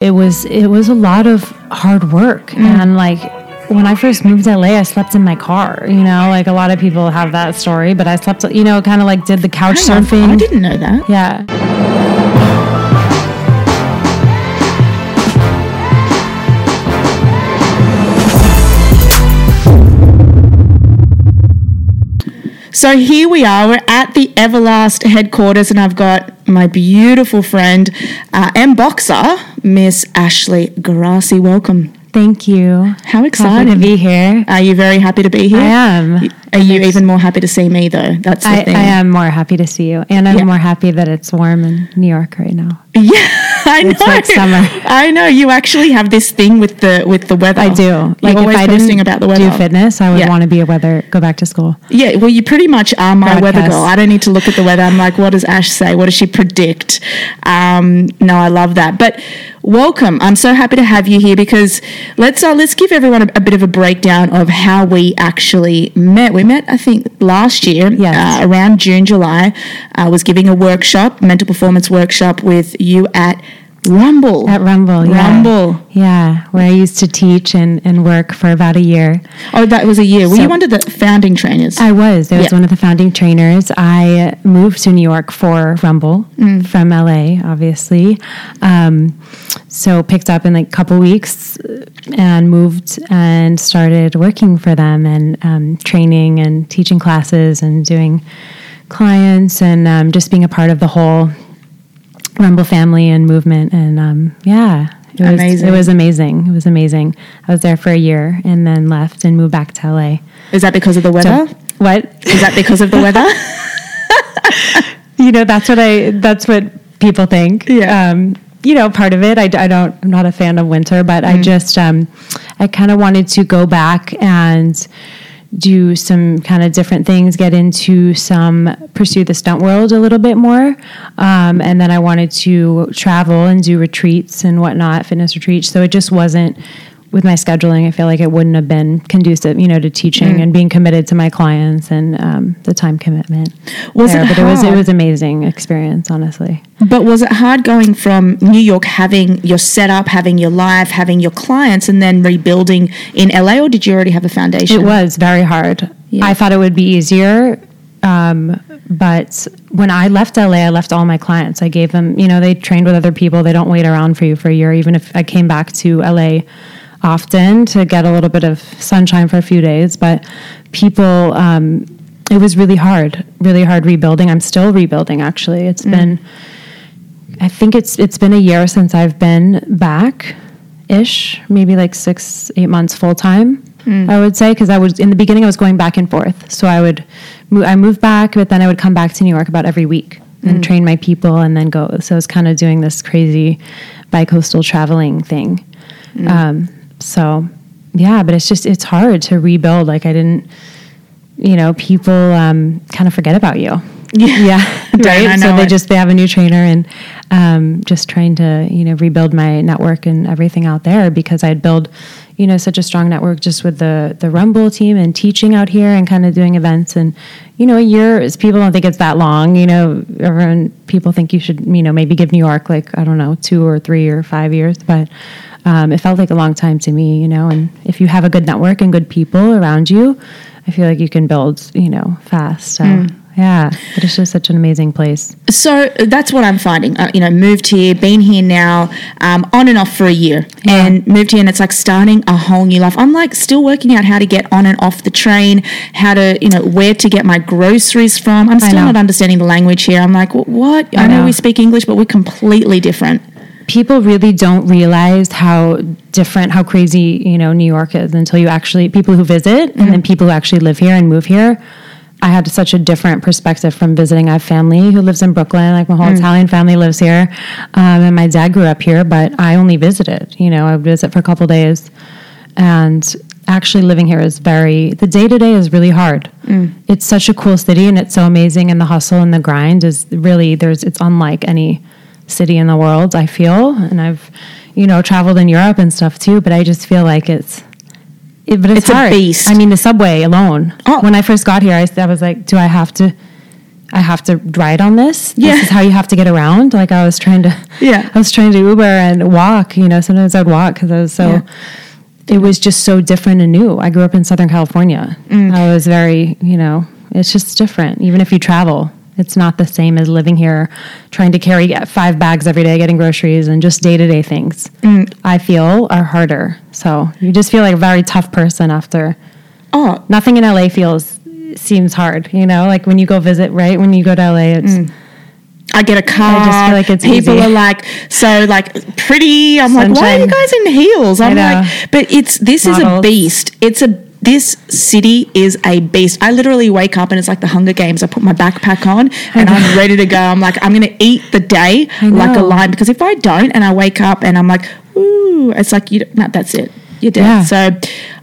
it was it was a lot of hard work and like when I first moved to LA, I slept in my car. You know, like a lot of people have that story, but I slept, you know, kind of like did the couch Hang on, surfing. I didn't know that. Yeah. So here we are. We're at the Everlast headquarters, and I've got my beautiful friend uh, and boxer, Miss Ashley Guarrasi. Welcome. Thank you. How Happy excited to be here. Are you very happy to be here? I am. Are you even more happy to see me, though? That's the I, thing. I am more happy to see you, and I'm Yeah. more happy that it's warm in New York right now. Yeah, I know. It's like summer. I know. You actually have this thing with the with the weather. I do. You're Like always if I didn't about the weather. do fitness, I would Yeah. want to be a weather, go back to school. Yeah, well, you pretty much are my weather girl. I don't need to look at the weather. I'm like, what does Ash say? What does she predict? Um, no, I love that. But welcome. I'm so happy to have you here because let's uh, let's give everyone a, a bit of a breakdown of how we actually met. We met, I think, last year Yes. uh, around June, July. I was giving a workshop, mental performance workshop, with you at Rumble. At Rumble, yeah. Rumble. Yeah, where I used to teach and, and work for about a year. Oh, that was a year. Were So- you one of the founding trainers? I was. I was Yeah. one of the founding trainers. I moved to New York for Rumble Mm. from LA, obviously. Um, so picked up in like a couple weeks and moved and started working for them and um, training and teaching classes and doing clients and um, just being a part of the whole Rumble family and movement. And um, yeah. It was, Amazing. it was amazing. It was amazing. I was there for a year and then left and moved back to LA. Is that because of the weather? What? Is that because of the weather? you know that's what i that's what people think Yeah. um you know part of it i, I don't i'm not a fan of winter but i just um i kind of wanted to go back and do some kind of different things get into some pursue the stunt world a little bit more um, and then i wanted to travel and do retreats and whatnot fitness retreats so it just wasn't with my scheduling i feel like it wouldn't have been conducive you know to teaching and being committed to my clients and um, the time commitment Was there, it but it was it was amazing experience honestly. But was it hard going from New York, having your setup, having your life, having your clients, and then rebuilding in LA, or did you already have a foundation? it was very hard. Yeah. i thought it would be easier um, but when i left la i left all my clients. I gave them you know they trained with other people. They don't wait around for you for a year. Even if i came back to la often to get a little bit of sunshine for a few days but people um, it was really hard really hard rebuilding i'm still rebuilding actually It's been I think it's it's been a year since I've been back, ish, maybe like six eight months full time. I would say because I was in the beginning I was going back and forth. So I would move, I moved back, but then I would come back to New York about every week and train my people and then go. So I was kind of doing this crazy bi-coastal traveling thing. Um, so yeah, but it's just it's hard to rebuild. Like I didn't, you know, people um, kind of forget about you. Yeah. Yeah, right. So they it. just they have a new trainer and um, just trying to you know rebuild my network and everything out there because I'd build you know such a strong network just with the the Rumble team and teaching out here and kind of doing events and you know a year is people don't think it's that long. You know, everyone people think you should you know maybe give New York like I don't know two or three or five years, but um, it felt like a long time to me. You know, and if you have a good network and good people around you, I feel like you can build you know fast. So. Yeah, but it's just such an amazing place. So that's what I'm finding. Uh, you know, moved here, been here now, um, on and off for a year, and moved here, and it's like starting a whole new life. I'm like still working out how to get on and off the train, how to, you know, where to get my groceries from. I'm still not understanding the language here. I'm like, "Wh- what? I, know. know. we speak English, but we're completely different. People really don't realize how different, how crazy, you know, New York is until you actually, people who visit and then people who actually live here and move here. I had such a different perspective from visiting. I have family who lives in Brooklyn, like my whole Italian family lives here. Um, and my dad grew up here, but I only visited, you know, I would visit for a couple days. And actually living here is very, the day to day is really hard. It's such a cool city and it's so amazing. And the hustle and the grind is really, there's, it's unlike any city in the world, I feel. And I've, you know, traveled in Europe and stuff too, but I just feel like it's, it, but it's, It's a beast. I mean, the subway alone. Oh. When I first got here, I, I was like, do I have to? I have to ride on this. Yeah. This is how you have to get around. Like I was trying to, Yeah. I was trying to Uber and walk. You know, sometimes I'd walk because I was so. Yeah. It was just so different and new. I grew up in Southern California. Mm. I was very, you know, it's just different. Even if you travel, it's not the same as living here, trying to carry five bags every day, getting groceries, and just day to day things. Mm. I feel are harder. So you just feel like a very tough person after Oh, nothing in LA feels seems hard, you know, like when you go visit, right? When you go to LA, it's Mm. I get a car. I just feel like it's people easy. are like so like pretty. I'm like, why are you guys in heels? I'm like, but it's this is a beast. It's a this city is a beast. I literally wake up and it's like the Hunger Games. I put my backpack on and I'm ready to go. I'm like, I'm gonna eat the day like a lion because if I don't and I wake up and I'm like, ooh, it's like you. No, that's it. You're dead. Yeah. So.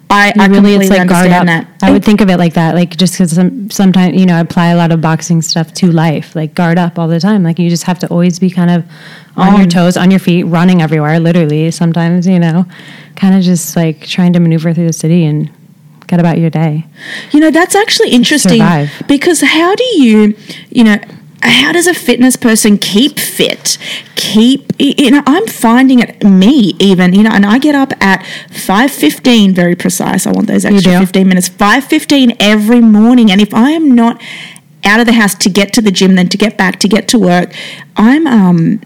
I, I really it's like guard up. understand that. I would think of it like that, like just because some, sometimes you know I apply a lot of boxing stuff to life, like guard up all the time. Like you just have to always be kind of on your toes, on your feet, running everywhere. Literally, sometimes you know, kind of just like trying to maneuver through the city and get about your day. You know, that's actually interesting survive. because how do you, you know, how does a fitness person keep fit? Keep, you know, I'm finding it, me even, you know, and I get up at 5.15, very precise. I want those extra 15 minutes. 5.15 every morning. And if I am not out of the house to get to the gym, then to get back, to get to work, I'm, um,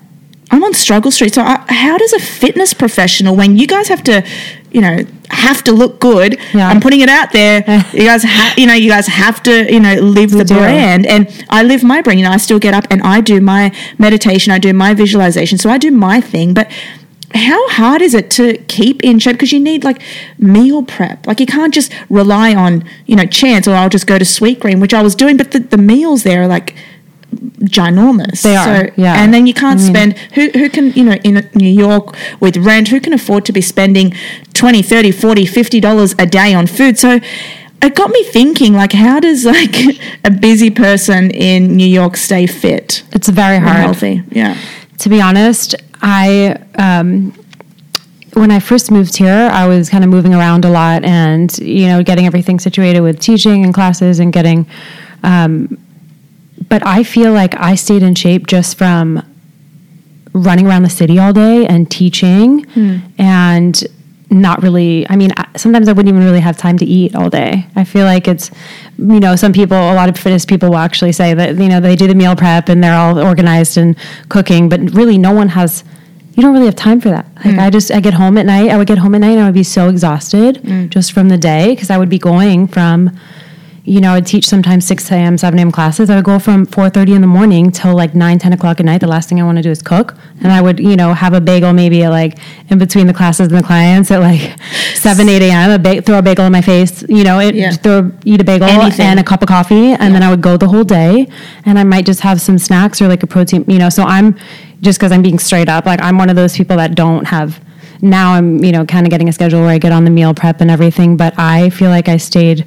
I'm on struggle street. So, I, how does a fitness professional, when you guys have to, you know, have to look good, Yeah. I'm putting it out there. you guys, ha- you know, you guys have to, you know, live the do. brand. And I live my brand. You know, I still get up and I do my meditation. I do my visualization. So I do my thing. But how hard is it to keep in shape? Because you need like meal prep. Like you can't just rely on, you know, chance or I'll just go to Sweet Green, which I was doing. But the, the meals there are like ginormous. They are, yeah. And then you can't I mean- spend who who can, you know, in New York with rent, who can afford to be spending 20, 30, 40, 50 dollars a day on food? So it got me thinking like how does like a busy person in New York stay fit It's very hard. healthy? Yeah. to be honest, I um, when I first moved here, I was kind of moving around a lot, and you know, getting everything situated with teaching and classes, and getting. Um, but I feel like I stayed in shape just from running around the city all day and teaching, hmm. and not really. I mean, sometimes I wouldn't even really have time to eat all day. I feel like it's, you know, some people, a lot of fitness people will actually say that you know they do the meal prep and they're all organized and cooking, but really no one has. You don't really have time for that. Like hmm. I just, I get home at night. I would get home at night and I would be so exhausted hmm. just from the day because I would be going from you know, I'd teach sometimes 6 a.m., 7 a.m. classes. I would go from 4.30 in the morning till like 9, 10 o'clock at night. The last thing I want to do is cook. And I would, you know, have a bagel maybe at like in between the classes and the clients at like 7, 8 a.m., a ba- throw a bagel in my face, you know, it, Yeah. throw, eat a bagel Anything. and a cup of coffee. And then I would go the whole day and I might just have some snacks or like a protein, you know. So I'm, just because I'm being straight up, like I'm one of those people that don't have now I'm, you know, kind of getting a schedule where I get on the meal prep and everything, but I feel like I stayed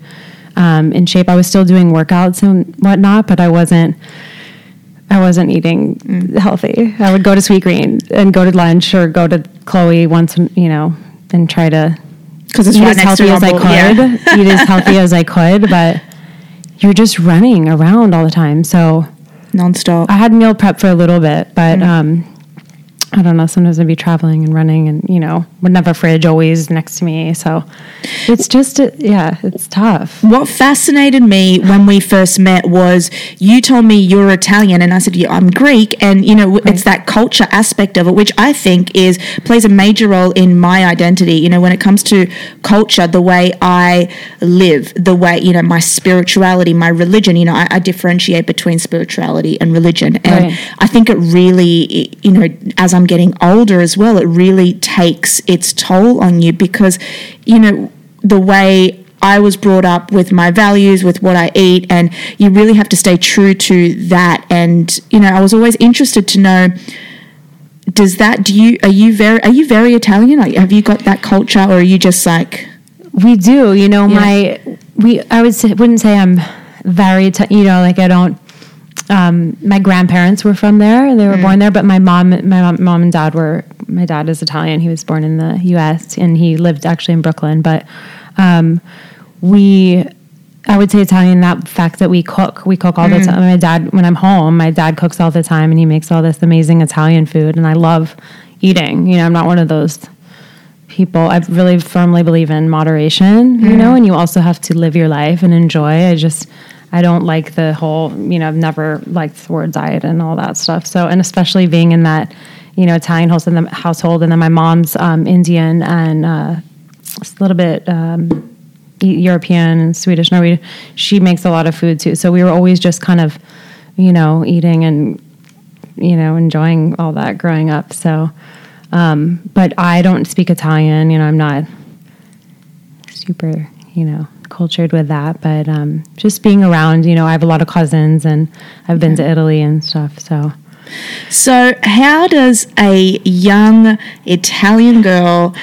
um, in shape. I was still doing workouts and whatnot, but I wasn't. I wasn't eating healthy. I would go to Sweet Green and go to lunch or go to Chloe once, you know, and try to Because it's eat right as healthy as I could. Yeah. eat as healthy as I could, but you're just running around all the time. So Nonstop. I had meal prep for a little bit, but Mm. um, I don't know. Sometimes I'd be traveling and running, and you know, wouldn't have a fridge always next to me. So it's just, uh, yeah, it's tough. What fascinated me when we first met was you told me you're Italian, and I said yeah, I'm Greek, and you know it's that culture aspect of it, which I think is plays a major role in my identity. You know, when it comes to culture, the way I live, the way you know my spirituality, my religion. You know, I, I differentiate between spirituality and religion, and Right. I think it really, you know, as I'm getting older as well, it really takes its toll on you because, you know, the way I was brought up with my values, with what I eat, and you really have to stay true to that. And, you know, I was always interested to know. Does that do you are you very are you very Italian? Like, have you got that culture, or are you just like We do, you know, Yeah. my we. I would say, wouldn't say I'm very, you know, like I don't. Um, my grandparents were from there; they were born there. But my mom, my mom, mom and dad were. My dad is Italian. He was born in the U.S. and he lived actually in Brooklyn. But um, we I would say Italian. That fact that we cook, we cook all the time. My dad, when I'm home, my dad cooks all the time, and he makes all this amazing Italian food, and I love eating. You know, I'm not one of those people. I really firmly believe in moderation. You know, and you also have to live your life and enjoy. I just. I don't like the whole, you know, I've never liked the word diet and all that stuff. So, and especially being in that, you know, Italian house in the household, and then my mom's um, Indian and uh, a little bit um, European and Swedish, Norwegian. She makes a lot of food too. So we were always just kind of, you know, eating and, you know, enjoying all that growing up. So, um, but I don't speak Italian. You know, I'm not super, you know, cultured with that. But um, just being around, you know, I have a lot of cousins and I've been to Italy and stuff. So. So, how does a young Italian girl,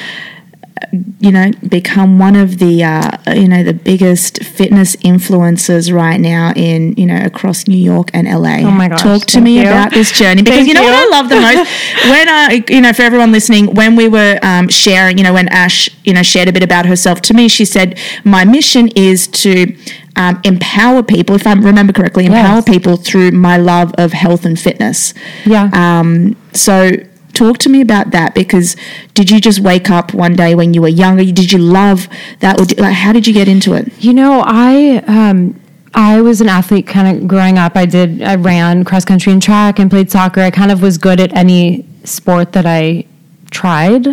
you know, become one of the, uh, you know, the biggest fitness influencers right now in, you know, across New York and LA? Oh my gosh, Talk to me you. about this journey because Thank you know what I love the most when, uh, you know, for everyone listening, when we were um, sharing, you know, when Ash, you know, shared a bit about herself to me, she said, "My mission is to." Um, empower people, if I remember correctly, empower Yes. people through my love of health and fitness. Yeah. Um, so talk to me about that because did you just wake up one day when you were younger? Did you love that, or did, like, how did you get into it? You know, I um, I was an athlete kind of growing up. I did I ran cross country and track and played soccer. I kind of was good at any sport that I tried.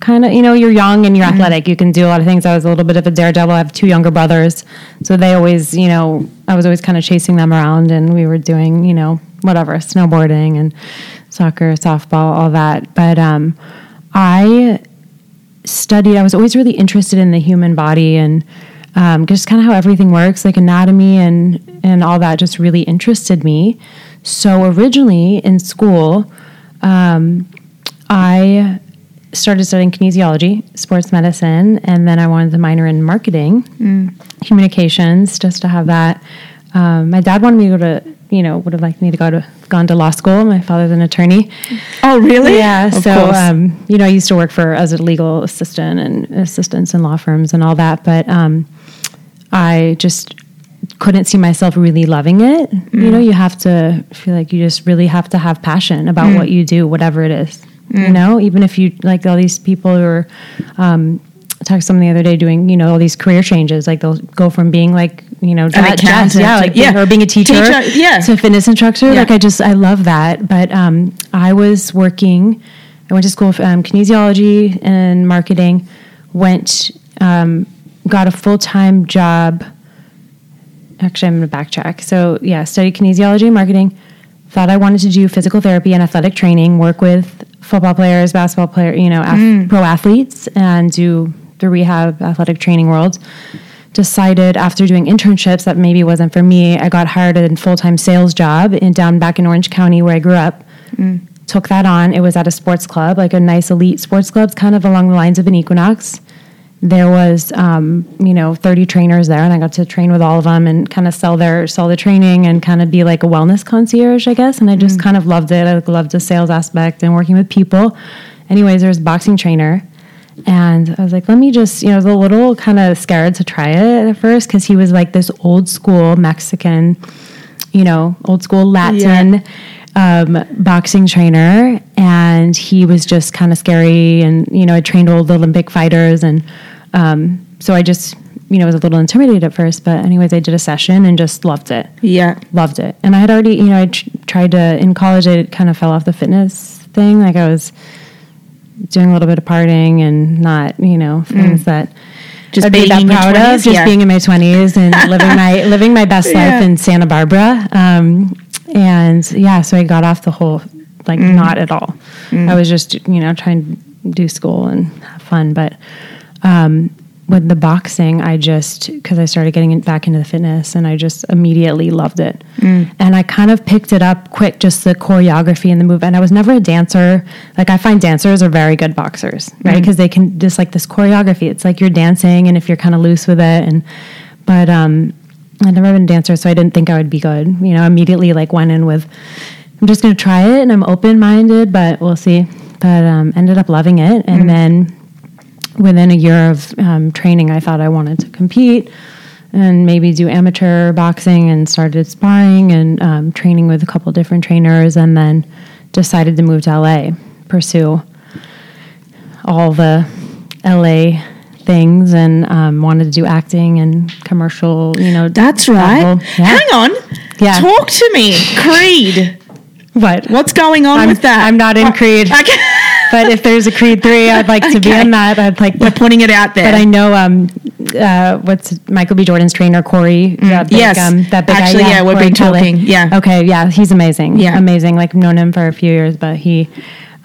Kind of, you know, you're young and you're athletic. You can do a lot of things. I was a little bit of a daredevil. I have two younger brothers, so they always, you know, I was always kind of chasing them around, and we were doing, you know, whatever, snowboarding and soccer, softball, all that. But um, I studied i was always really interested in the human body and um, just kind of how everything works like anatomy and and all that just really interested me. So originally in school um, i started studying kinesiology sports medicine and then i wanted to minor in marketing communications just to have that um, my dad wanted me to go to you know would have liked me to go to gone to law school my father's an attorney Oh, really? yeah. Of so, um, you know, I used to work for as a legal assistant and assistants in law firms and all that, but um, I just couldn't see myself really loving it. You know, you have to feel like you just really have to have passion about what you do, whatever it is. You know, even if you like all these people who are. Um, I talked to someone the other day doing, you know, all these career changes. Like they'll go from being like, you know, jazz- jazz, yeah, like yeah. or being a teacher, Teacher, yeah. to fitness instructor. Yeah. Like I just I love that. But um, I was working. I went to school for um, kinesiology and marketing. Went um, got a full time job. Actually, I'm going to backtrack. So yeah, studied kinesiology and marketing. Thought I wanted to do physical therapy and athletic training. Work with football players, basketball player, you know, ath- pro athletes, and do the rehab athletic training world decided after doing internships that maybe wasn't for me. I got hired at a full time sales job in down back in Orange County where I grew up. Took that on. It was at a sports club, like a nice elite sports club, kind of along the lines of an Equinox. There was, um, you know, 30 trainers there, and I got to train with all of them and kind of sell their sell the training and kind of be like a wellness concierge, I guess. And I just kind of loved it. I loved the sales aspect and working with people. Anyways, there was a boxing trainer and I was like, let me just, you know, I was a little kind of scared to try it at first because he was like this old school Mexican, you know, old school Latin um, boxing trainer. And he was just kind of scary. And, you know, I trained old Olympic fighters. And um, so I just, you know, was a little intimidated at first. But, anyways, I did a session and just loved it yeah. loved it. And I had already, you know, I tr- tried to in college. I kind of fell off the fitness thing. Like I was doing a little bit of partying and not, you know, things that Mm. Just I'd be being that proud 20s, of. Just yeah. being in my twenties and living my living my best Yeah. life in Santa Barbara. Um, and yeah, so I got off the whole like Mm. not at all. I was just you know trying to do school and have fun, but um, with the boxing, I just because I started getting in- back into the fitness, and I just immediately loved it. And I kind of picked it up quick, just the choreography and the move. And I was never a dancer. Like I find dancers are very good boxers, right? Because they can just like this choreography. It's like you're dancing, and if you're kind of loose with it, and but um, I'd never been a dancer, so I didn't think I would be good. You know, immediately like went in with I'm just going to try it, and I'm open minded, but we'll see. But um, ended up loving it, and then within a year of um, training, I thought I wanted to compete. and maybe do amateur boxing and started sparring and um, training with a couple different trainers and then decided to move to LA, pursue all the LA things and um, wanted to do acting and commercial, you know. That's right. Yeah. Hang on. Yeah. Talk to me. Creed. What? What's going on I'm- with that? I'm not in Creed. Okay. But if there's a Creed 3, I'd like to be in that. I'd like We're putting it out there. But I know um, uh, what's Michael B. Jordan's trainer, Corey. That big, Mm, yes. um, that big Actually, guy, yeah, we've Corey been Calliet. talking, yeah. Okay, yeah, he's amazing. Yeah. amazing. Like known him for a few years, but he,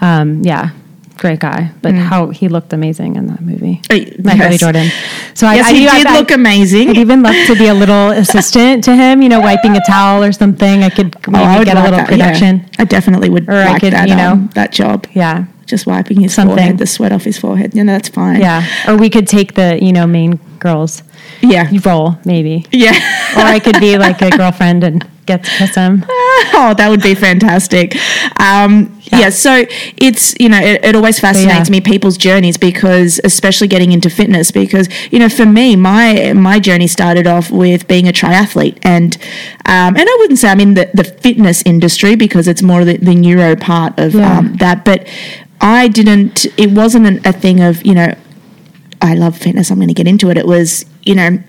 um, yeah, great guy. But how he looked amazing in that movie, Uh, Michael B. yes. Jordan. So yes, I, I, he I, did I, look amazing. I'd even love to be a little assistant to him. You know, wiping a towel or something. I could maybe Oh, I get a little that, yeah. production. I definitely would Or I could, that, you know- um, that job. Yeah. Just wiping his Something. forehead, the sweat off his forehead. You know, that's fine. Yeah. Or we could take the, you know, main girls Yeah. role, maybe. Yeah. or I could be like a girlfriend and get to kiss him. oh, that would be fantastic. Um, yeah. so it's, you know, it, it always fascinates yeah. me people's journeys because, especially getting into fitness, because, you know, for me, my my journey started off with being a triathlete. And um, and I wouldn't say I'm in the, the fitness industry because it's more the, the neuro part of Yeah. um, that. But I didn't, it wasn't a thing of, you know, I love fitness. I'm going to get into it. It was, you know,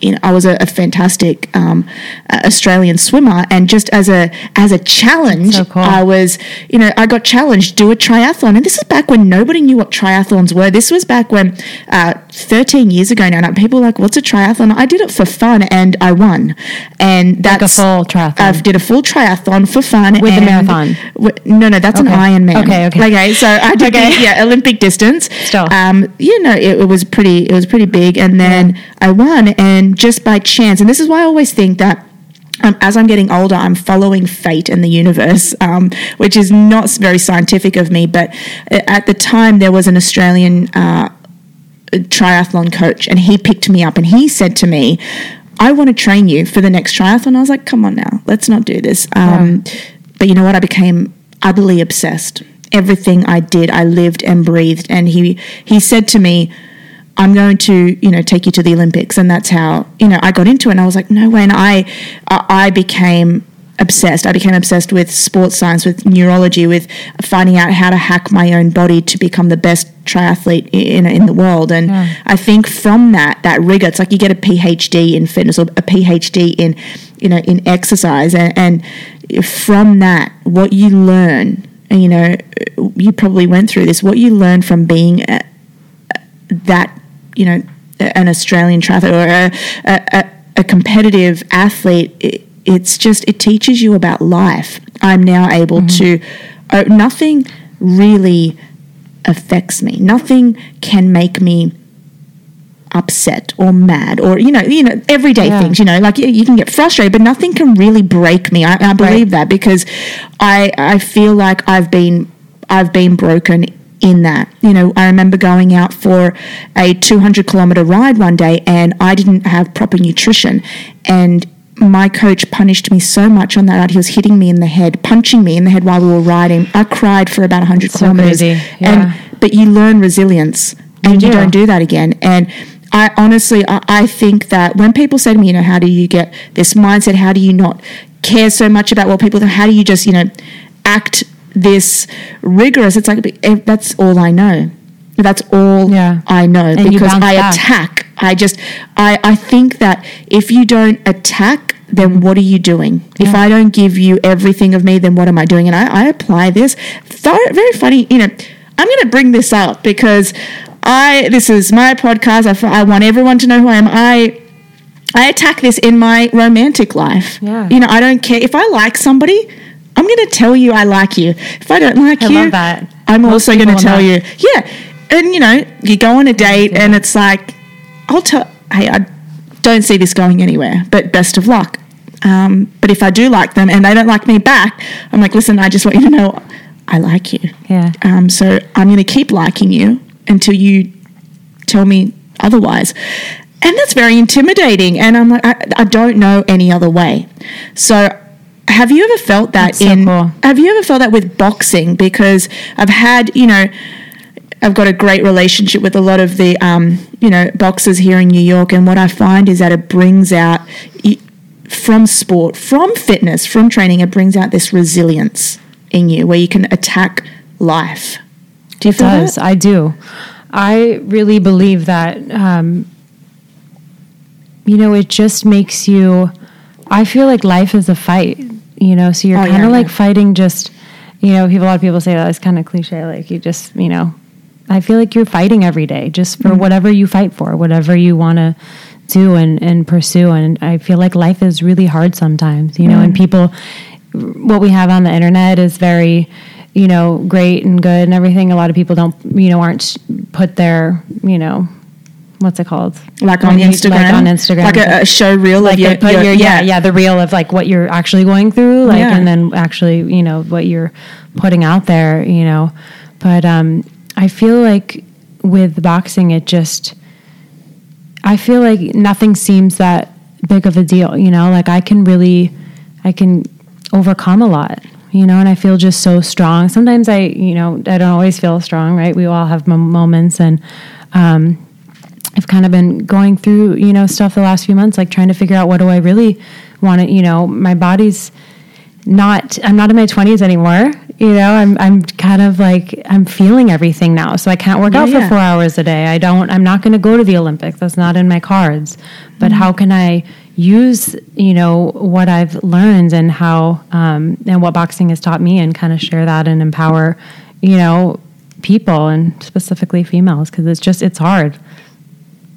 you know, I was a, a fantastic um, uh, Australian swimmer, and just as a as a challenge, So cool. I was, you know, I got challenged do a triathlon, and this is back when nobody knew what triathlons were. This was back when, uh, 13 years ago now. Now people were like, "What's a triathlon?" I did it for fun, and I won, and that's Like a full triathlon. I did a full triathlon for fun With and- marathon? wi- no, no, that's Okay. an Ironman. Okay, okay. Okay, so I did Okay. the, yeah Olympic distance. Still. um, you know, it, it was pretty, it was pretty big, and then I won, and just by chance, and this is why I always think that. Um, as I'm getting older, I'm following fate and the universe, um, which is not very scientific of me. But uh, at the time, there was an Australian uh, triathlon coach, and he picked me up and he said to me, I want to train you for the next triathlon. I was like, come on now, let's not do this. Um, But you know what? I became utterly obsessed. Everything I did, I lived and breathed. And he he said to me, I'm going to, you know, take you to the Olympics. And that's how, you know, I got into it. And I was like, no way. And I, I became obsessed. I became obsessed with sports science, with neurology, with finding out how to hack my own body to become the best triathlete in, in the world. And Yeah. I think from that, that rigor, it's like you get a PhD in fitness or a PhD in, you know, in exercise. And, and from that, what you learn, you know, you probably went through this, what you learn from being a, that you know an Australian triathlete or a, a, a- competitive athlete, it, it's just it teaches you about life. I'm now able to. Uh, nothing really affects me. Nothing can make me upset or mad or you know you know everyday Yeah. things you know like you, you can get frustrated but nothing can really break me i, I believe that because i i feel like i've been i've been broken in that you know i remember going out for a 200 kilometer ride one day and i didn't have proper nutrition and my coach punished me so much on that ride. He was hitting me in the head, punching me in the head while we were riding. I cried for about 100 so kilometers. crazy. And Yeah. but you learn resilience and you do. don't do that again. And I honestly, I, I think that when people say to me, you know, how do you get this mindset? How do you not care so much about what people think? How do you just, you know, act this rigorous? It's like, eh, that's all I know. That's all Yeah. I know And because I back. attack. I just, I, I think that if you don't attack, then what are you doing? If I don't give you everything of me, then what am I doing? And I, I apply this. Th- very funny, you know. I'm going to bring this up because I this is my podcast. I, I want everyone to know who I am. I I attack this in my romantic life. Yeah. You know, I don't care if I like somebody. I'm going to tell you I like you. If I don't like I you, love that. I'm Most also going to tell you. Yeah, and you know, you go on a date, and it's like, I'll tell. Hey, I don't see this going anywhere, but best of luck. Um, but if I do like them and they don't like me back, I'm like, listen, I just want you to know I like you. Yeah. Um, so I'm going to keep liking you until you tell me otherwise. And that's very intimidating. And I'm like, I, I don't know any other way. So have you ever felt that so in cool. have you ever felt that with boxing? Because I've had, you know, I've got a great relationship with a lot of the um, you know boxers here in New York, and what I find is that it brings out from sport, from fitness, from training, it brings out this resilience in you where you can attack life. Do you feel does. that? I do. I really believe that. Um, you know, it just makes you. I feel like life is a fight. You know, so you're Oh, kind of yeah, like yeah. fighting. Just you know, people. A lot of people say that it's kind of cliche. Like you just, you know, I feel like you're fighting every day, just for Mm-hmm. whatever you fight for, whatever you want to do and and pursue. And I feel like life is really hard sometimes. You know, and Mm-hmm. people. What we have on the internet is very you know, great and good and everything. A lot of people don't, you know, aren't put their, you know, what's it called? Like on you- Instagram, like on Instagram, like a, a show reel like of your, your- your, yeah, yeah, the reel of like what you're actually going through, like, Yeah. and then actually, you know, what you're putting out there, you know. But um, I feel like with boxing, it just, I feel like nothing seems that big of a deal, you know. Like I can really, I can overcome a lot, you know, and I feel just so strong. Sometimes I, you know, I don't always feel strong, right? We all have mom- moments, and um, I've kind of been going through, you know, stuff the last few months, like trying to figure out what do I really want to, you know, my body's not, I'm not in my 20s anymore. You know, I'm, I'm kind of like, I'm feeling everything now. So I can't work Yeah, out for yeah. four hours a day. I don't, I'm not going to go to the Olympics. That's not in my cards. But Mm-hmm. how can I use, you know, what I've learned and how, um, and what boxing has taught me and kind of share that and empower, you know, people and specifically females because it's just, it's hard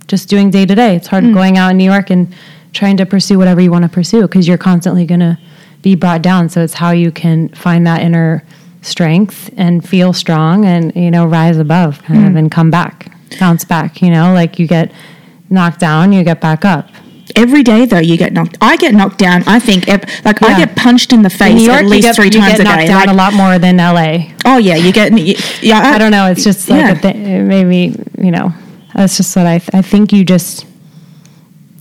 just doing day to day. It's hard Mm. going out in New York and trying to pursue whatever you want to pursue because you're constantly going to be brought down. So it's how you can find that inner strength and feel strong and, you know, rise above kind Mm. of and come back, bounce back, you know, like you get knocked down, you get back up. Every day, though, you get knocked. I get knocked down. I think, like, I get punched in the In face New York, at least get, three you times get a knocked day. down Like, a lot more than LA. oh yeah, you get. you- Yeah, I don't know. It's just like Yeah. a thi- it made me, you know, that's just what I, th- I think you just,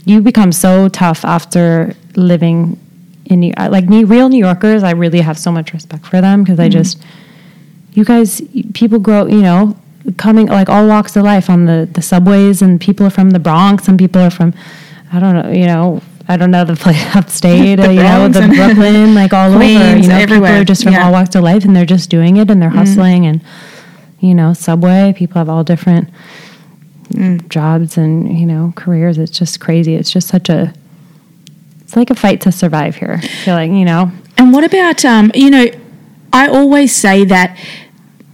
you become so tough after living in New, uh, like New, real New Yorkers. I really have so much respect for them because I mm-hmm. just, you guys, people grow, you know, coming like all walks of life on the, the subways and people are from the Bronx and people are from, I don't know, you know, I don't know the place upstate, The uh, you know, the Brooklyn, like all over, you know, everywhere. people are just from Yeah. all walks of life and they're just doing it and they're mm-hmm. hustling and, you know, Subway. People have all different jobs and you know careers. It's just crazy. It's just such a. It's like a fight to survive here. I feel like you know. And what about um, you know, I always say that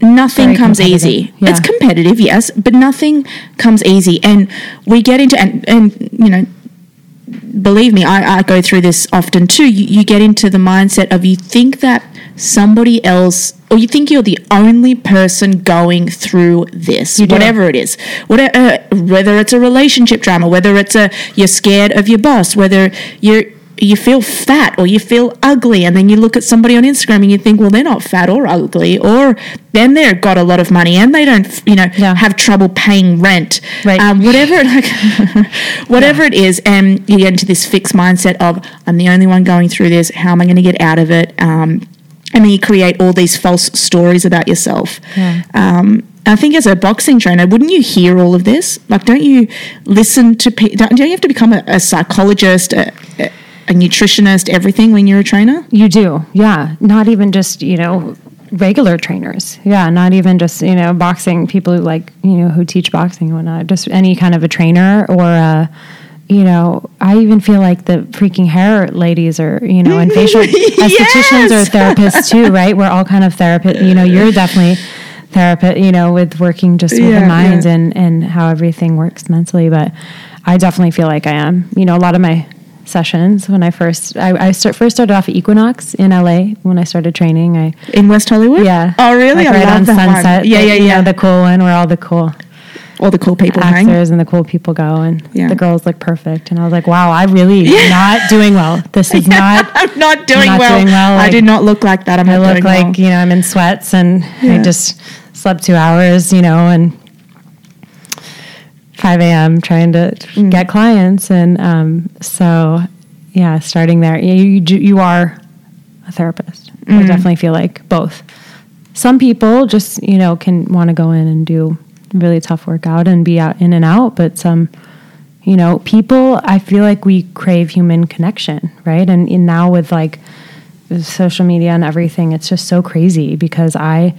nothing Very comes easy. Yeah. It's competitive, yes, but nothing comes easy. And we get into and and you know, believe me, I, I go through this often too. You, you get into the mindset of you think that somebody else or you think you're the only person going through this whatever it is whatever, uh, whether it's a relationship drama whether it's a you're scared of your boss whether you're you feel fat or you feel ugly and then you look at somebody on Instagram and you think well they're not fat or ugly or then they've got a lot of money and they don't you know Yeah. have trouble paying rent Right. um, whatever like whatever it is and you get into this fixed mindset of I'm the only one going through this how am I going to get out of it um, and then you create all these false stories about yourself Yeah. um, I think as a boxing trainer, wouldn't you hear all of this? Like, don't you listen to? Pe- don't, don't you have to become a, a psychologist, a, a, a nutritionist, everything when you're a trainer? You do, yeah. Not even just you know regular trainers. Yeah, not even just you know boxing people who like you know who teach boxing and whatnot. Just any kind of a trainer or a. You know, I even feel like the freaking hair ladies are, you know, and facial estheticians Yes! are therapists too, right? We're all kind of therapists. You know, you're definitely therapist, you know, with working just with Yeah, the minds yeah. and and how everything works mentally. But I definitely feel like I am. You know, a lot of my sessions when I first I, I start, first started off at Equinox in LA when I started training. I In West Hollywood? yeah. Oh, really? Like I right on one. Sunset. Yeah, the- yeah, you yeah. know, the cool one where all the cool all the cool people hang. actors and the cool people go, and Yeah. the girls look perfect. And I was like, wow, I really am not doing well. This is not. I'm not doing not well. doing well, I like- do not look like that. I'm I look like well. you know I'm in sweats and Yeah. I just slept two hours, you know, and 5 a.m. trying to Mm. get clients, and um, so yeah, starting there, you you, do- you are a therapist. I Mm. definitely feel like both. some people just you know can want to go in and do really tough workout and be out in and out, but some you know people I feel like we crave human connection, right? And, and now with like social media and everything, it's just so crazy because I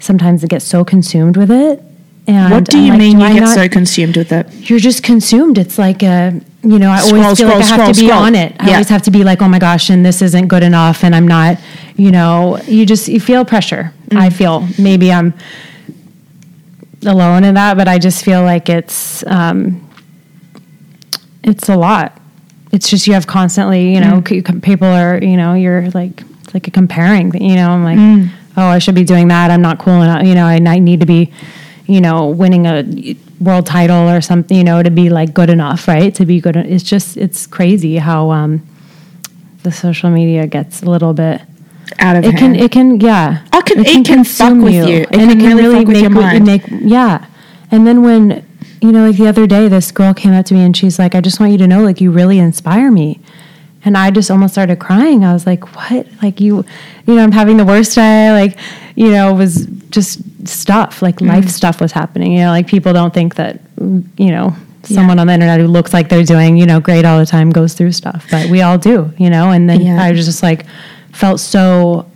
sometimes get so consumed with it. And what do you like, mean do you I get not- so consumed with it? you're just consumed. It's like a, you know, I Scroll, always feel scroll, like I have scroll, to be on it. I Yeah. always have to be like, oh my gosh, and this isn't good enough, and I'm not, you know, you just you feel pressure. Mm. I feel maybe I'm alone in that, but I just feel like it's um, it's a lot. It's just you have constantly, you know, Mm. people are, you know, you're like it's like a comparing. You know, I'm like, Mm. oh, I should be doing that. I'm not cool enough. You know, I, I need to be, you know, winning a world title or something. You know, to be like good enough, right? To be good. It's just it's crazy how um, the social media gets a little bit. Out of It can. It can. Yeah. Oh, it can- it can fuck with you. It can really fuck with make your mind. Make, yeah. And then when you know, like the other day, this girl came up to me and she's like, "I just want you to know, like, you really inspire me." And I just almost started crying. I was like, "What? Like you, you know, I'm having the worst day. Like, you know, was just stuff, like Mm. life stuff was happening. You know, like people don't think that, you know." Someone on the internet who looks like they're doing, you know, great all the time goes through stuff, but we all do, you know. And then Yeah. I was just like, felt so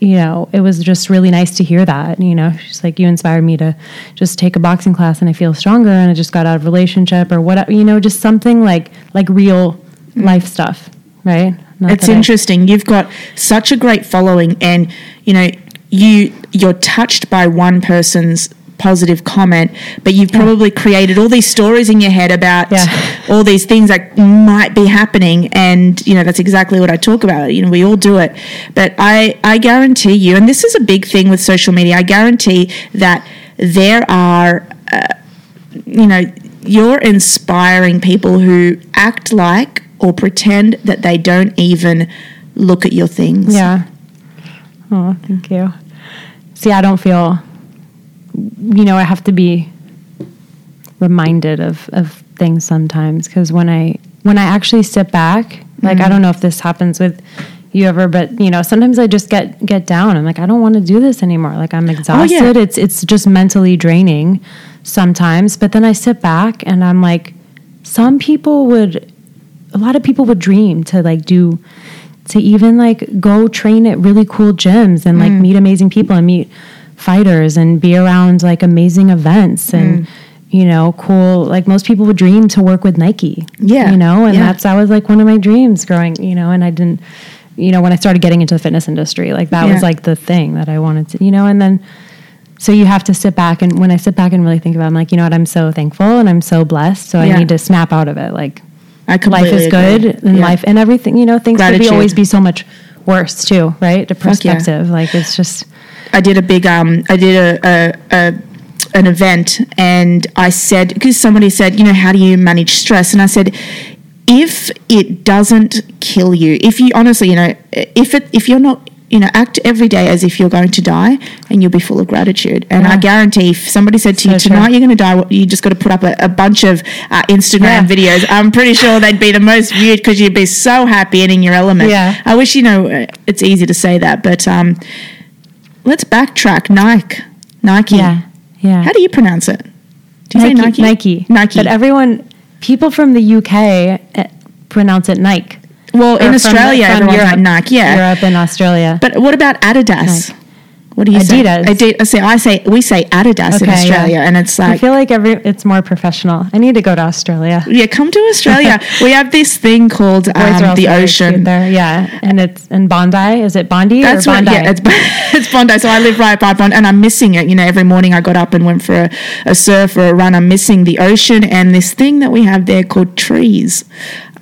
you know, it was just really nice to hear that. You know, she's like, you inspired me to just take a boxing class and I feel stronger and I just got out of a relationship or whatever, you know, just something like, like real life stuff, right? Not it's I- interesting. You've got such a great following, and you know you you're touched by one person's positive comment, but you've probably created all these stories in your head about Yeah. all these things that might be happening, and you know that's exactly what I talk about. You know, we all do it, but I I guarantee you, and this is a big thing with social media. I guarantee that there are uh, you know, you're inspiring people who act like or pretend that they don't even look at your things. Yeah. Oh, thank you. See, I don't feel, you know, I have to be reminded of, of things sometimes because when I when I actually sit back, like I mm-hmm. don't know if this happens with you ever, but you know, sometimes I just get get down. I'm like, I don't want to do this anymore. Like I'm oh, exhausted. It's it's just mentally draining sometimes. But then I sit back and I'm like, some people would a lot of people would dream to like do to even like go train at really cool gyms and like Mm. meet amazing people and meet fighters and be around like amazing events Mm. and you know cool like most people would dream to work with Nike Yeah, you know and yeah. that's that was like one of my dreams growing you know and I didn't you know when I started getting into the fitness industry like that Yeah. was like the thing that I wanted to you know and then so you have to sit back and when I sit back and really think about it, I'm like you know what I'm so thankful and I'm so blessed so Yeah. I need to snap out of it like I life completely is agree. good and Yeah. life and everything you know things could be always be so much worse too right the Fuck yeah. perspective like it's just I did a big um I did a, a, a an event and I said because somebody said, you know, how do you manage stress? And I said, if it doesn't kill you, if you honestly, you know, if it if you're not you know, act every day as if you're going to die, and you'll be full of gratitude. And I guarantee, if somebody said to So you true. tonight you're going to die, you just got to put up a, a bunch of uh, Instagram Yeah. videos. I'm pretty sure they'd be the most viewed because you'd be so happy and in your element. Yeah. I wish you know uh, it's easy to say that, but um, let's backtrack. Nike, Nike. yeah yeah How do you pronounce it? Do you say Nike? Nike Nike. but everyone people from the UK eh, pronounce it Nike well, Or in Australia, from everyone's like Europe. Nike. Yeah. Europe and Australia But what about Adidas? Nike. What do you Adidas. say? Adidas. I say I say we say Adidas in Okay, yeah. Australia, and it's like I feel like every it's more professional I need to go to Australia yeah, come to Australia. we have this thing called um, the ocean. there yeah and it's in Bondi is it Bondi That's or right. Bondi Yeah, it's, it's Bondi. So I live right by Bondi, and I'm missing it. You know, every morning I got up and went for a, a surf or a run. I'm missing the ocean and this thing that we have there called trees,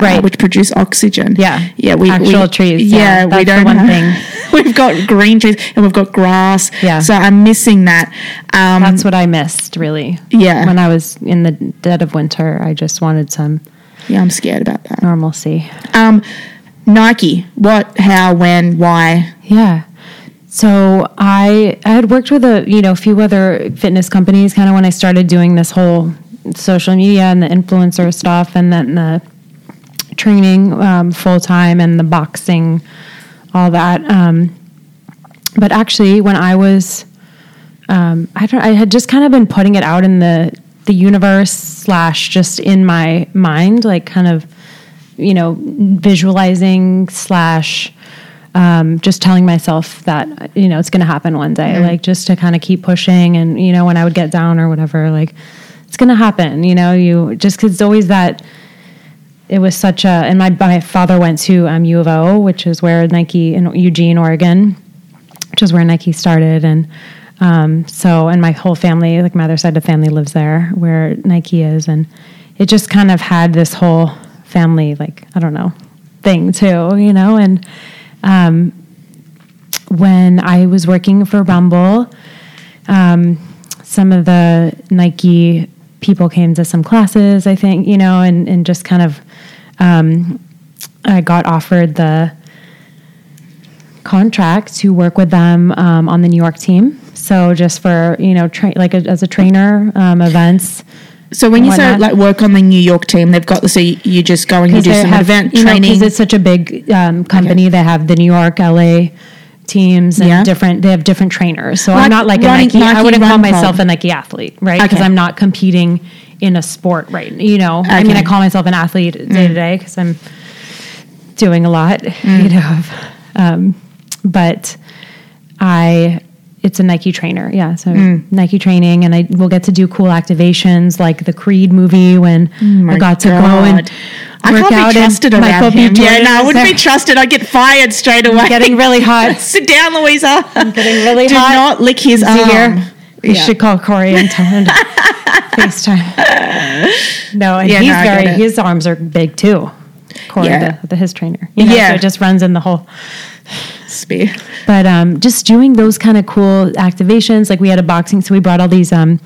uh, Right. which produce oxygen. Yeah. yeah, we Actual we, trees, Yeah, yeah. we don't one have- We've got green trees and we've got grass. Yeah. so I'm missing that. Um, That's what I missed, really. Yeah. When I was in the dead of winter, I just wanted some yeah, I'm scared about that. normalcy. Um, Nike. What? How? When? Why? Yeah. So I I had worked with a you know a few other fitness companies kind of when I started doing this whole social media and the influencer stuff and then the training um, full time and the boxing, all that. Um, but actually, when I was, um, I don't, I had just kind of been putting it out in the the universe slash just in my mind, like kind of, you know, visualizing slash. Um, just telling myself that you know it's going to happen one day, Mm-hmm. like just to kind of keep pushing, and you know when I would get down or whatever, like it's going to happen. You know, you just because it's always that it was such a and my my father went to um, U of O, which is where Nike in Eugene, Oregon, which is where Nike started, and um, so and my whole family, like my other side of the family, lives there where Nike is, and it just kind of had this whole family like I don't know thing too, you know, and um, when I was working for Rumble, um, some of the Nike people came to some classes, I think, you know, and, and just kind of, um, I got offered the contract to work with them um, on the New York team. So just for, you know, tra- like a, as a trainer, um, events. So when you say like work on the New York team, they've got so you, you just go and you do some have, event training. because it's such a big um, company. They have the New York, LA teams and Yeah. different. They have different trainers. So I'm not like a running- Nike. I wouldn't call myself Club. a Nike athlete, right? Because Okay. I'm not competing in a sport, right? You know, I mean, I call myself an athlete day to day because I'm doing a lot, Mm. you know. Um, but I, it's a Nike trainer, yeah. So Mm. Nike training, and I will get to do cool activations like the Creed movie when Oh I got to go and I work can't be trusted around Michael him. Yeah, no, I wouldn't be trusted. I'd get fired straight away. I'm Getting really hot. Sit down, Louisa. I'm getting really Do hot. Do not lick his arm. here? You Yeah. should call Corey and tell him to FaceTime. No, and Yeah, he's no, very his arms are big too. Corey, Yeah. the, the his trainer. You know, Yeah. so it just runs in the whole. But um, just doing those kind of cool activations, like we had a boxing, so we brought all these um,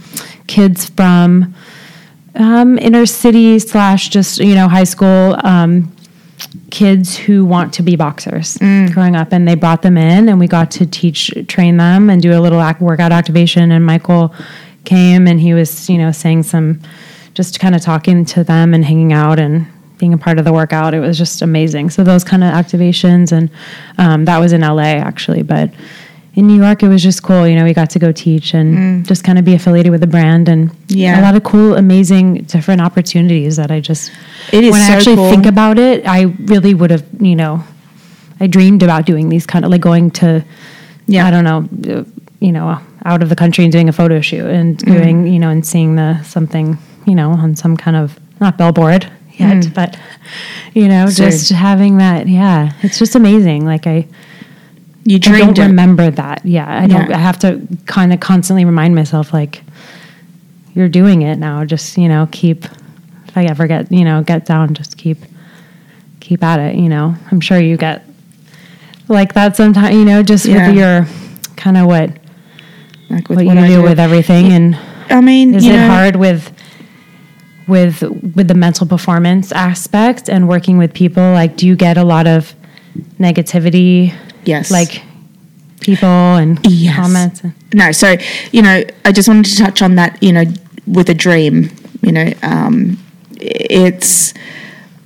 kids from um, inner city slash just you know high school um, kids who want to be boxers growing up, and they brought them in, and we got to teach, train them, and do a little ac- workout activation. And Michael came, and he was you know saying some, just kind of talking to them and hanging out and being a part of the workout. It was just amazing. So those kind of activations, and um, that was in LA actually, but. In New York, it was just cool. You know, we got to go teach and just kind of be affiliated with the brand, and Yeah. a lot of cool, amazing, different opportunities that I just It is when so I actually cool. think about it, I really would have, you know, I dreamed about doing these kind of like going to, Yeah. I don't know, you know, out of the country and doing a photo shoot and Mm. doing, you know, and seeing the something, you know, on some kind of not billboard yet, but you know, Mm. Just having that, yeah, it's just amazing. Like I, You I don't it. remember that. Yeah, I don't. Yeah. I have to kind of constantly remind myself, like, you're doing it now. Just you know, keep. If I ever get you know get down, just keep keep at it. You know, I'm sure you get like that sometimes. You know, just Yeah. with your kind of what Like what, what you I do with everything, and I mean, is it know, hard with with with the mental performance aspect and working with people? Like, do you get a lot of negativity? Yes. like people and Yes. comments. And, no so you know i just wanted to touch on that you know with a dream you know um, it's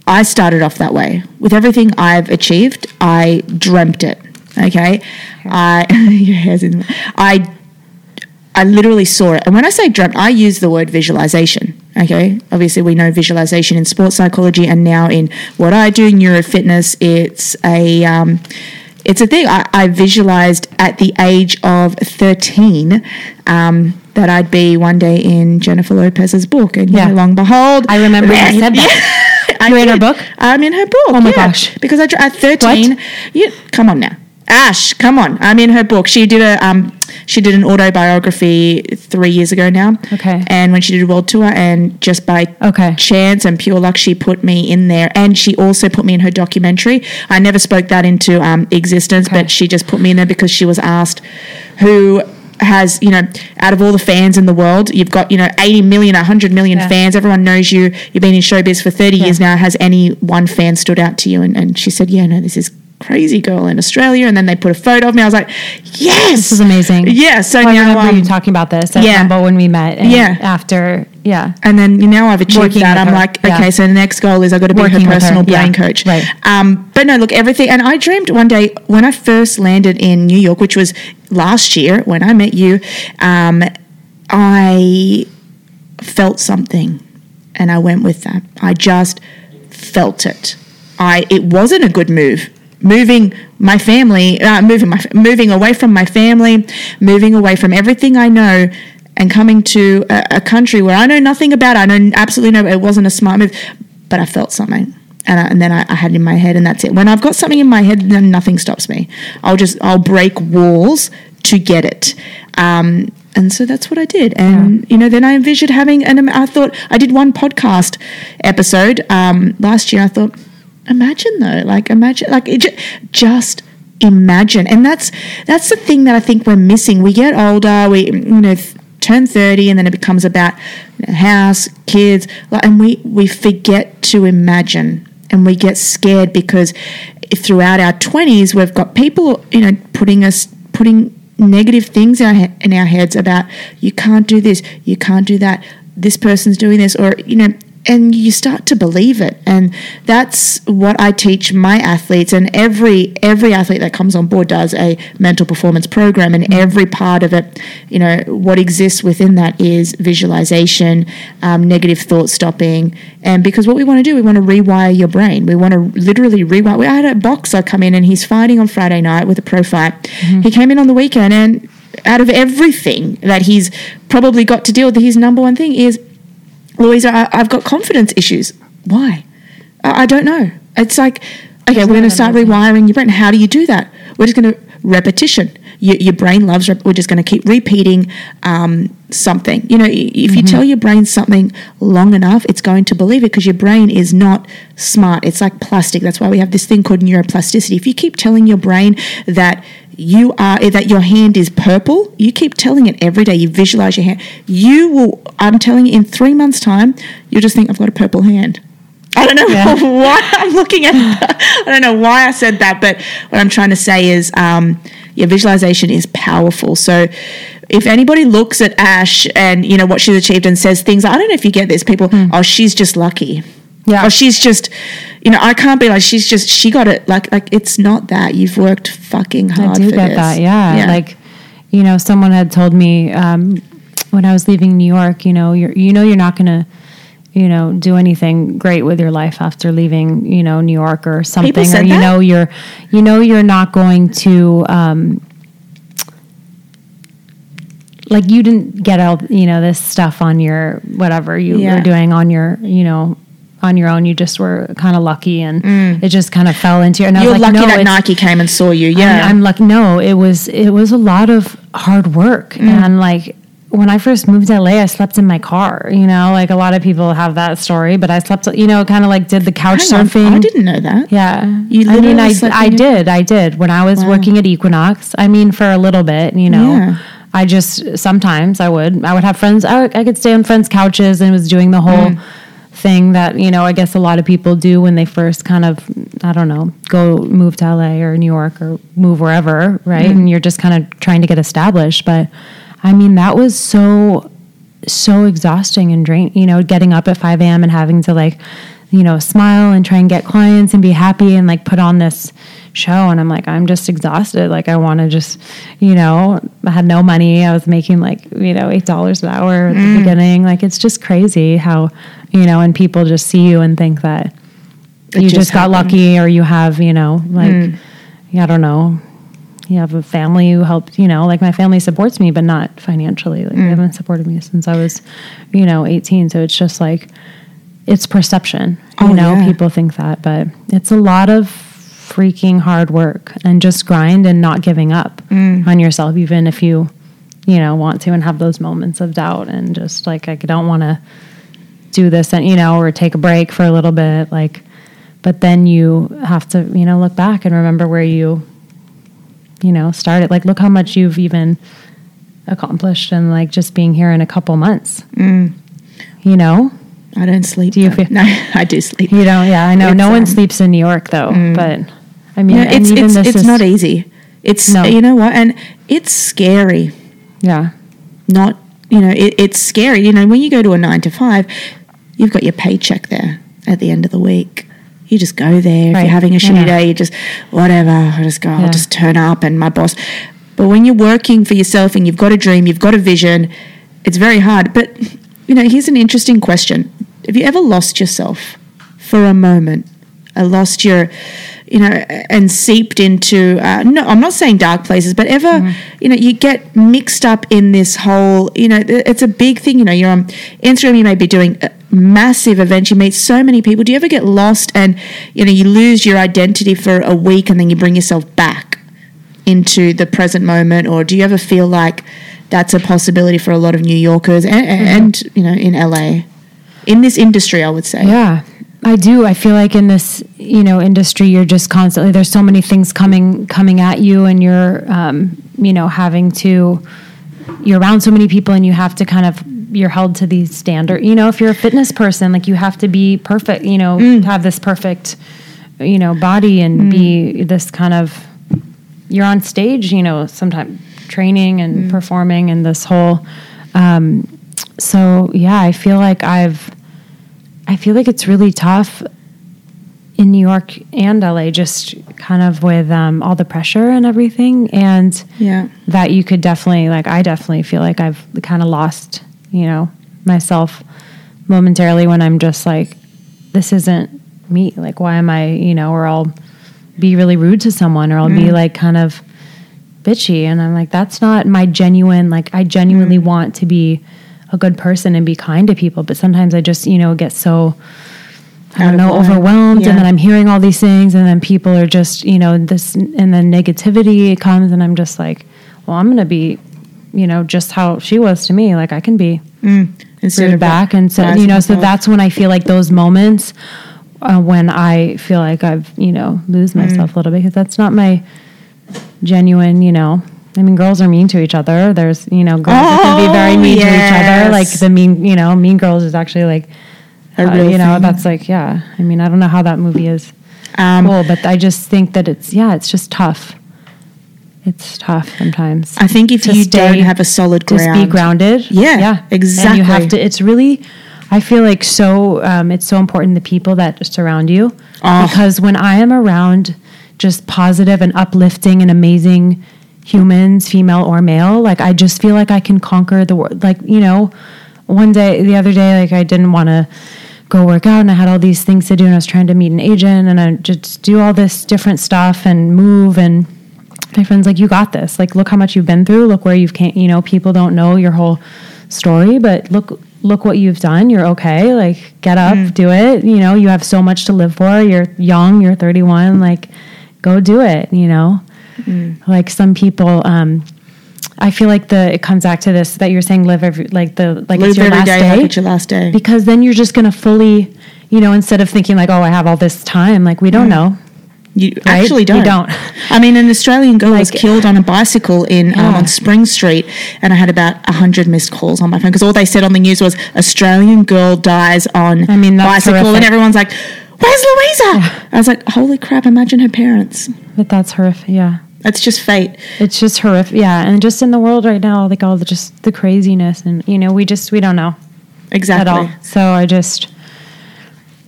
i started off that way with everything i've achieved i dreamt it okay i your hair's in i I literally saw it. And when I say dreamt, I use the word visualization. Okay. Obviously, we know visualization in sports psychology and now in what I do, neurofitness. It's a. Um, it's a thing. I, I visualized at the age of 13 um, that I'd be one day in Jennifer Lopez's book. And Yeah. behold. I remember you said that. Yeah. I You were in her book? I'm in her book. Oh my yeah. gosh. Because I, at 13, you, come on now. Ash, come on. I'm in her book. She did a um she did an autobiography three years ago now. Okay. And when she did a world tour and just by Okay. chance and pure luck she put me in there and she also put me in her documentary. I never spoke that into um, existence, Okay. but she just put me in there because she was asked who has, you know, out of all the fans in the world, you've got, you know, 80 million, 100 million Yeah. fans. Everyone knows you. You've been in showbiz for 30 years now. Has any one fan stood out to you? And, and she said, yeah, no, this is crazy girl in Australia. And then they put a photo of me. I was like, yes. This is amazing. Yeah. So I now, remember um, you talking about this at yeah. Rumble when we met. And Yeah. After Yeah. And then you know I've achieved Working that. I'm her, like, yeah. okay, so the next goal is I've got to be Working her with her, personal brain yeah, coach. right. Um, but no, look, everything. And I dreamed one day when I first landed in New York, which was last year when I met you, um, I felt something and I went with that. I just felt it. I it wasn't a good move. Moving my family, uh, moving my moving away from my family, moving away from everything I know, and coming to a, a country where I know nothing about. I know absolutely no. It wasn't a smart move, but I felt something. And, I, and then I, I had it in my head, and that's it. When I've got something in my head, then nothing stops me. I'll just I'll break walls to get it. Um, and so that's what I did. And you know, then I envisioned having an. I thought I did one podcast episode um, last year. I thought, imagine though, like imagine, like it ju- just imagine. And that's that's the thing that I think we're missing. We get older, we you know. Turn thirty, and then it becomes about house, kids, like, and we we forget to imagine, and we get scared because throughout our twenties we've got people, you know, putting us putting negative things in our, he- in our heads about you can't do this, you can't do that, this person's doing this, or you know, and you start to believe it, and that's what I teach my athletes, and every every athlete that comes on board does a mental performance program, and every part of it, you know, what exists within that is visualization, um, negative thought stopping, and because what we want to do, we want to rewire your brain, we want to literally rewire. We had a boxer come in, and he's fighting on Friday night with a pro fight. He came in on the weekend, and out of everything that he's probably got to deal with, his number one thing is Louisa, I, I've got confidence issues. Why? I, I don't know. It's like, okay, we're going to start rewiring your brain. How do you do that? We're just going to repetition. Your, your brain loves. Rep- we're just going to keep repeating um, something. You know, if you tell your brain something long enough, it's going to believe it because your brain is not smart. It's like plastic. That's why we have this thing called neuroplasticity. If you keep telling your brain that you are that your hand is purple you keep telling it every day you visualize your hand. You will i'm telling you in three months time you'll just think i've got a purple hand. I don't know Yeah. why i'm looking at i don't know why i said that but what i'm trying to say is um, your visualization is powerful. So if anybody looks at ash and you know what she's achieved and says things i don't know if you get this people oh she's just lucky Yeah. Oh, she's just, you know, I can't be like she's just she got it. Like like it's not that you've worked fucking hard. I do for get this. that. Yeah. Like, you know, someone had told me um, when I was leaving New York, you know, you're, you know, you're not going to, you know, do anything great with your life after leaving, you know, New York or something, or you that? know, you're, you know, you're not going to, um, like you didn't get all, you know, this stuff on your, whatever you Yeah. were doing on your, you know, on your own. You just were kind of lucky and it just kind of fell into your, and Mm. you're was like, lucky no, that Nike came and saw you. Yeah, I'm, I'm like, no, it was it was a lot of hard work, Mm. and like when I first moved to LA, I slept in my car. You know, like a lot of people have that story, but I slept, you know, kind of like did the couch Hang on, surfing. I didn't know that. Yeah, You I mean, I I did, I did when I was working at Equinox. I mean, for a little bit, you know. Yeah. I just sometimes I would I would have friends I, I could stay on friends' couches and was doing the whole Mm. Thing that you know I guess a lot of people do when they first kind of I don't know go move to LA or New York or move wherever right Mm. and you're just kind of trying to get established but I mean that was so so exhausting and drain you know getting up at 5 a.m and having to like you know smile and try and get clients and be happy and like put on this show and i'm like i'm just exhausted like i want to just you know i had no money i was making like you know eight dollars an hour at the mm. beginning like it's just crazy how you know and people just see you and think that It you just just, got lucky or you have you know like mm. i don't know you have a family who helped, you know, like my family supports me, but not financially. Like they mm. haven't supported me since I was, you know, 18. So it's just like, it's perception. Oh, You know, yeah. people think that, but it's a lot of freaking hard work and just grind and not giving up on yourself, even if you, you know, want to and have those moments of doubt and just like, I don't want to do this and, you know, or take a break for a little bit. Like, but then you have to, you know, look back and remember where you you know, started. Like, look how much you've even accomplished and like just being here in a couple months. Mm. You know, I don't sleep. Do you though. feel- No, I do sleep. you don't? yeah, I know. It's, no one um, sleeps in New York though, but I mean, No, it's it's it's is not easy. It's No. you know what, and it's scary yeah, not you know, it, it's scary. You know, when you go to a nine to five, you've got your paycheck there at the end of the week. You just go there. If you're having a shitty Yeah. day, you just, whatever, I just go, Yeah. I'll just turn up and my boss. But when you're working for yourself and you've got a dream, you've got a vision, it's very hard. But, you know, here's an interesting question Have you ever lost yourself for a moment? Uh, I lost your, you know, and seeped into, uh, no, I'm not saying dark places, but ever, mm-hmm. you know, you get mixed up in this whole, you know, it's a big thing. You know, you're on Instagram, you may be doing massive events, you meet so many people. Do you ever get lost and, you know, you lose your identity for a week and then you bring yourself back into the present moment? Or do you ever feel like that's a possibility for a lot of New Yorkers and, mm-hmm. and you know, in LA? In this industry, I would say. Yeah, I do. I feel like in this, you know, industry, you're just constantly there's so many things coming coming at you, and you're, um, you know, having to you're around so many people, and you have to kind of you're held to these standard. You know, if you're a fitness person, like you have to be perfect. You know, have this perfect, you know, body and be this kind of. You're on stage, you know, sometimes training and performing, and this whole. Um, so yeah, I feel like I've. I feel like it's really tough in New York and LA, just kind of with um, all the pressure and everything, and Yeah. that you could definitely like. I definitely feel like I've kind of lost, you know, myself momentarily when I'm just like, this isn't me. Like, why am I, you know, or I'll be really rude to someone, or I'll be like kind of bitchy, and I'm like, that's not my genuine. Like, I genuinely want to be a good person and be kind to people, but sometimes I just, you know, get so. I don't know, overwhelmed, Yeah. and then I'm hearing all these things, and then people are just, you know, this, and then negativity comes, and I'm just like, well, I'm gonna be, you know, just how she was to me. Like I can be Instead rude of back, and so you know, so that's when I feel like those moments uh, when I feel like I've, you know, lose myself a little bit because that's not my genuine, you know. I mean, girls are mean to each other. There's, you know, girls that can be very Oh, mean to each other. Like the mean, you know, Mean Girls is actually like, A uh, real you know, thing. that's like, yeah. I mean, I don't know how that movie is Um, cool, but I just think that it's, yeah, it's just tough. It's tough sometimes. I think if to you stay- don't have a solid just ground, be grounded. Yeah, yeah, And exactly. you have to. It's really. I feel like so. Um, it's so important the people that surround you Oh. because when I am around just positive and uplifting and amazing humans, female or male, like I just feel like I can conquer the world. Like you know, one day, the other day, like I didn't want to go work out and I had all these things to do and I was trying to meet an agent and I just do all this different stuff and move and my friend's like, you got this. Like, look how much you've been through. Look where you've came. You know, people don't know your whole story, but look, look what you've done. You're okay. Like, get up, mm. do it. You know, you have so much to live for. You're young. You're 31. Like, go do it. You know, like some people. um I feel like the it comes back to this that you're saying live every like the like live it's your every last day day like it's your last day. because then you're just gonna fully, you know, instead of thinking like, oh, I have all this time. Like we don't know. You Right? actually don't. don't. I mean, an Australian girl was killed on a bicycle in um, on Spring Street, and I had about hundred missed calls on my phone because all they said on the news was Australian girl dies on I mean, bicycle, and everyone's like, "Where's Louisa?" I was like, "Holy crap! Imagine her parents. But that's horrific. Yeah. That's just fate." It's just horrific. Yeah, and just in the world right now, like all the just the craziness, and you know, we just we don't know Exactly. at all. So I just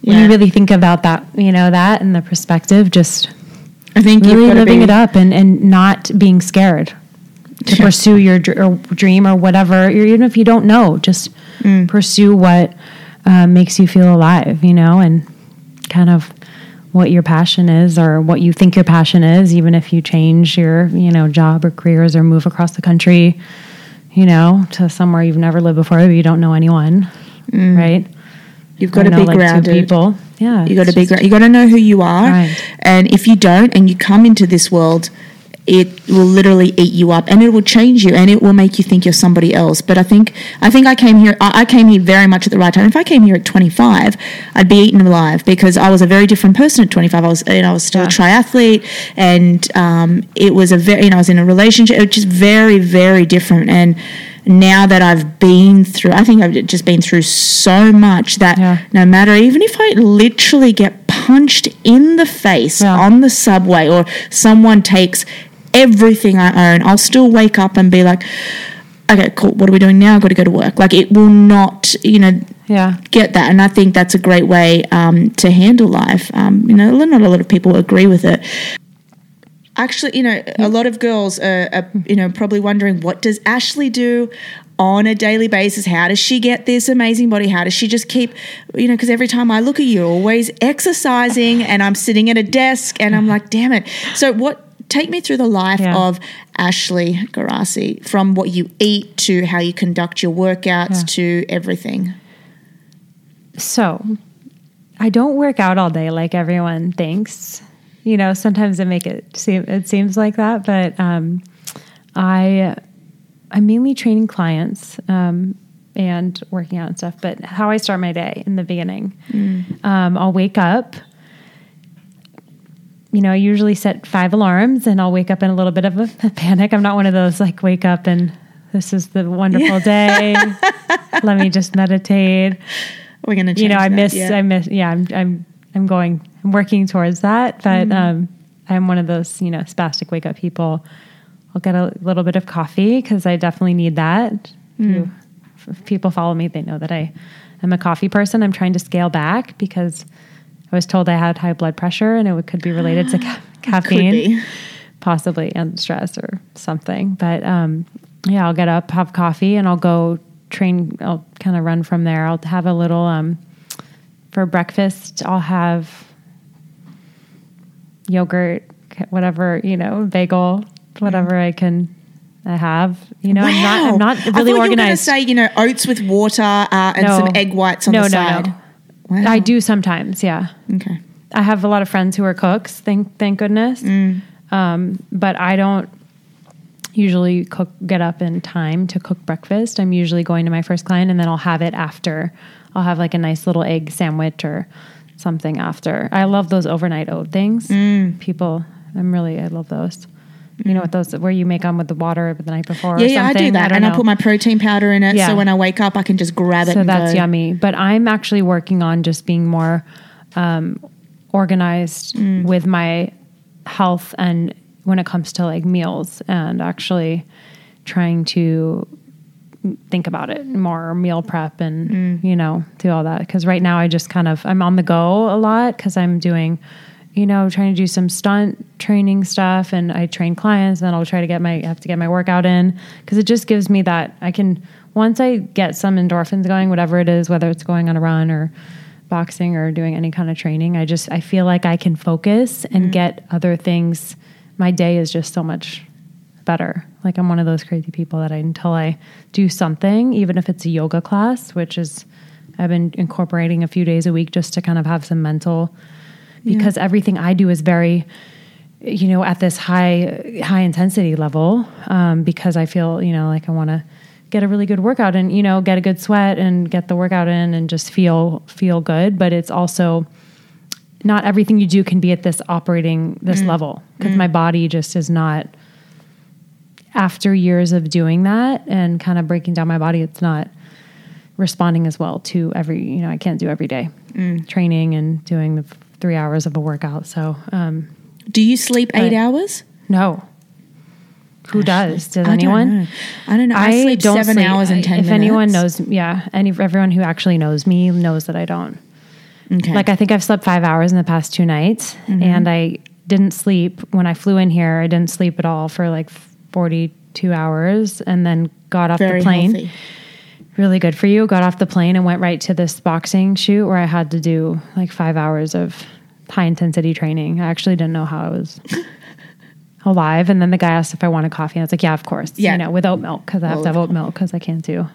when Yeah. you really think about that, you know, that and the perspective, just I think really living be, it up and and not being scared to Yeah. pursue your dr- or dream or whatever. Or even if you don't know, just Mm. pursue what uh, makes you feel alive. You know, and kind of what your passion is or what you think your passion is even if you change your you know job or careers or move across the country you know to somewhere you've never lived before you don't know anyone mm. right You've got to know, be like, two people yeah You got to be. gra- You got to know who you are, Right. and if you don't, and you come into this world, it will literally eat you up, and it will change you, and it will make you think you're somebody else. But I think, I think I came here. I came here very much at the right time. If I came here at 25, I'd be eaten alive because I was a very different person at 25. I was, you know, I was still a triathlete, and um, it was a very, you know, I was in a relationship. It was just very, very different, and. Now that I've been through, I think I've just been through so much that Yeah. no matter, even if I literally get punched in the face Yeah. on the subway or someone takes everything I own, I'll still wake up and be like, okay, cool. What are we doing now? I've got to go to work. Like it will not, you know, Yeah. get that. And I think that's a great way um, to handle life. Um, you know, not a lot of people agree with it. Actually, you know, a lot of girls are, are, you know, probably wondering what does Ashley do on a daily basis? How does she get this amazing body? How does she just keep, you know, because every time I look at you, you're always exercising and I'm sitting at a desk and I'm like, damn it. So, what, take me through the life Yeah. of Ashley Guarrasi from what you eat to how you conduct your workouts Yeah. to everything. So, I don't work out all day like everyone thinks. You know, sometimes it make it seem it seems like that, but um, I I'm mainly training clients um, and working out and stuff. But how I start my day in the beginning, um, I'll wake up. You know, I usually set five alarms, and I'll wake up in a little bit of a, panic. I'm not one of those like wake up and this is the wonderful day. Let me just meditate We're gonna, you know, I that, miss, yeah. I miss, yeah, I'm, I'm, I'm going, I'm working towards that, but Mm-hmm. um, I'm one of those, you know, spastic wake up people. I'll get a little bit of coffee because I definitely need that. Mm. If people follow me, they know that I am a coffee person. I'm trying to scale back because I was told I had high blood pressure and it could be related to ca- caffeine possibly and stress or something. But um, yeah, I'll get up, have coffee, and I'll go train. I'll kind of run from there. I'll have a little um, for breakfast. I'll have yogurt, whatever you know, bagel, whatever I can. I have, you know, I'm not. I'm not I thought really you were going to organized. say, you know, oats with water uh, and No. some egg whites on No, the no, side. no. Wow. I do sometimes, yeah. Okay. I have a lot of friends who are cooks. Thank thank goodness. Um, but I don't usually cook get up in time to cook breakfast. I'm usually going to my first client and then I'll have it after. I'll have like a nice little egg sandwich or something after. I love those overnight oat things. People, I'm really I love those. You know what those where you make them with the water the night before? Yeah, or yeah, I do that. don't and I put my protein powder in it. Yeah. So when I wake up, I can just grab it So and that's go. yummy. But I'm actually working on just being more um, organized Mm. with my health and when it comes to like meals and actually trying to think about it more meal prep and Mm. you know do all that because right now i just kind of i'm on the go a lot because i'm doing you know trying to do some stunt training stuff and i train clients and then i'll try to get my have to get my workout in because it just gives me that i can once i get some endorphins going whatever it is whether it's going on a run or boxing or doing any kind of training i just i feel like i can focus and mm-hmm. get other things my day is just so much better. Like I'm one of those crazy people that I until I do something, even if it's a yoga class, which is I've been incorporating a few days a week just to kind of have some mental because everything I do is very you know at this high high intensity level um, because I feel you know like I want to get a really good workout and you know get a good sweat and get the workout in and just feel feel good. But it's also not everything you do can be at this operating this mm. level because mm. my body just is not after years of doing that and kind of breaking down my body it's not responding as well to every you know i can't do every day. Mm. Training and doing the three hours of a workout so um Do you sleep eight hours? no who does does I anyone Don't. I don't know. I, sleep seven sleep. hours and I- ten if minutes. anyone knows yeah any everyone who actually knows me knows that i don't okay. Like I think I've slept five hours in the past two nights, Mm-hmm. and I didn't sleep when I flew in here. I didn't sleep at all for like forty-two hours, and then got off very the plane. healthy. Really good for you. Got off the plane and went right to this boxing shoot where I had to do like five hours of high intensity training. I actually didn't know how I was alive, and then the guy asked if I wanted coffee. And I was like, "Yeah, of course." Yeah. you know, with oat milk because I have Well, to have oat milk because I can't do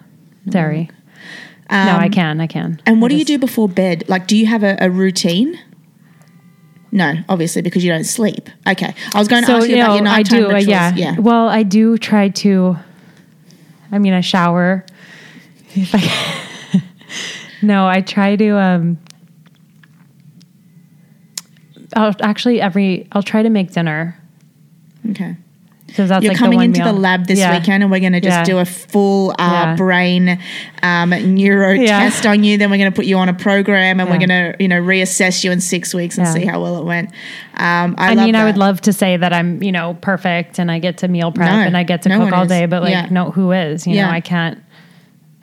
dairy. no, I can. I can. Um, And what I do you do before bed? Like, do you have a, a routine? No, obviously because you don't sleep. Okay, I was going to ask you, about your I nighttime do. uh, yeah. yeah. Well, I do try to. I mean, I shower. If I, no, I try to. Um, I'll actually every. I'll try to make dinner. Okay. because that's You're like coming the one into the lab this Yeah. weekend and we're going to just Yeah. do a full uh, Yeah. brain um, neuro test on you. Then we're going to put you on a program and we're going to, you know, reassess you in six weeks and see how well it went. Um, I, I, mean, I would love to say that I'm, you know, perfect and I get to meal prep No, and I get to no cook all is. day, but like, no, who is? You know, I can't.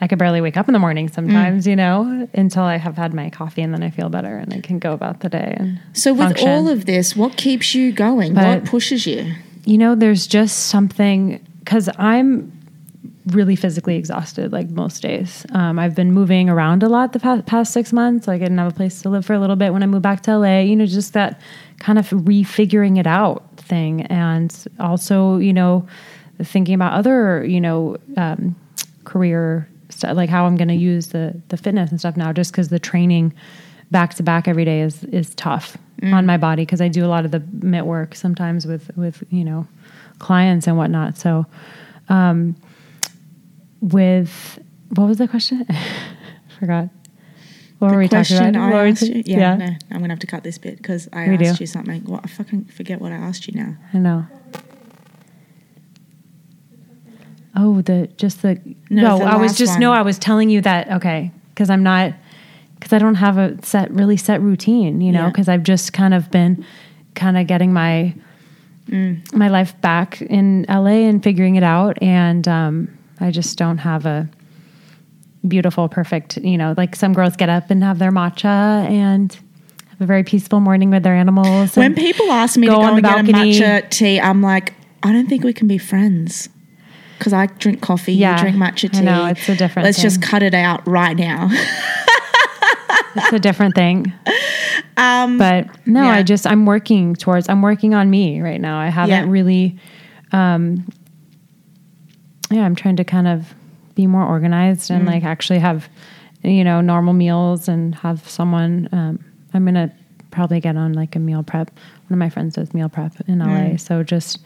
I could barely wake up in the morning sometimes, Mm. you know, until I have had my coffee and then I feel better and I can go about the day. And So with function. all of this, what keeps you going? But- what pushes you? you know, there's just something because I'm really physically exhausted like most days. Um, I've been moving around a lot the past, past six months. Like I didn't have a place to live for a little bit when I moved back to LA. You know, just that kind of refiguring it out thing, and also you know thinking about other you know um, career stuff, like how I'm going to use the the fitness and stuff now, just because the training back to back every day is is tough on my body because I do a lot of the mitt work sometimes with with you know clients and whatnot. So, um, with what was the question? Forgot. What were we talking about? I asked you. Yeah, no, I'm going to have to cut this bit because I We asked do. you something. What I fucking forget what I asked you now. I know. Oh, the just the No, no. the I was just one. no. I was telling you that okay because I'm not because I don't have a set really set routine. You know Yeah. because I've just kind of been kind of getting my Mm. my life back in LA and figuring it out, and um, I just don't have a beautiful, perfect. You know, like some girls get up and have their matcha and have a very peaceful morning with their animals. When people ask me to go go on and the get a balcony. matcha tea, I'm like, I don't think we can be friends. Because I drink coffee, Yeah, you drink matcha tea. I know, it's a different Let's just cut it out right now. it's a different thing. um, but no yeah. i just i'm working towards i'm working on me right now i haven't Yeah. really um yeah i'm trying to kind of be more organized Mm. and like actually have you know normal meals and have someone um i'm gonna probably get on like a meal prep one of my friends does meal prep in la Mm. so just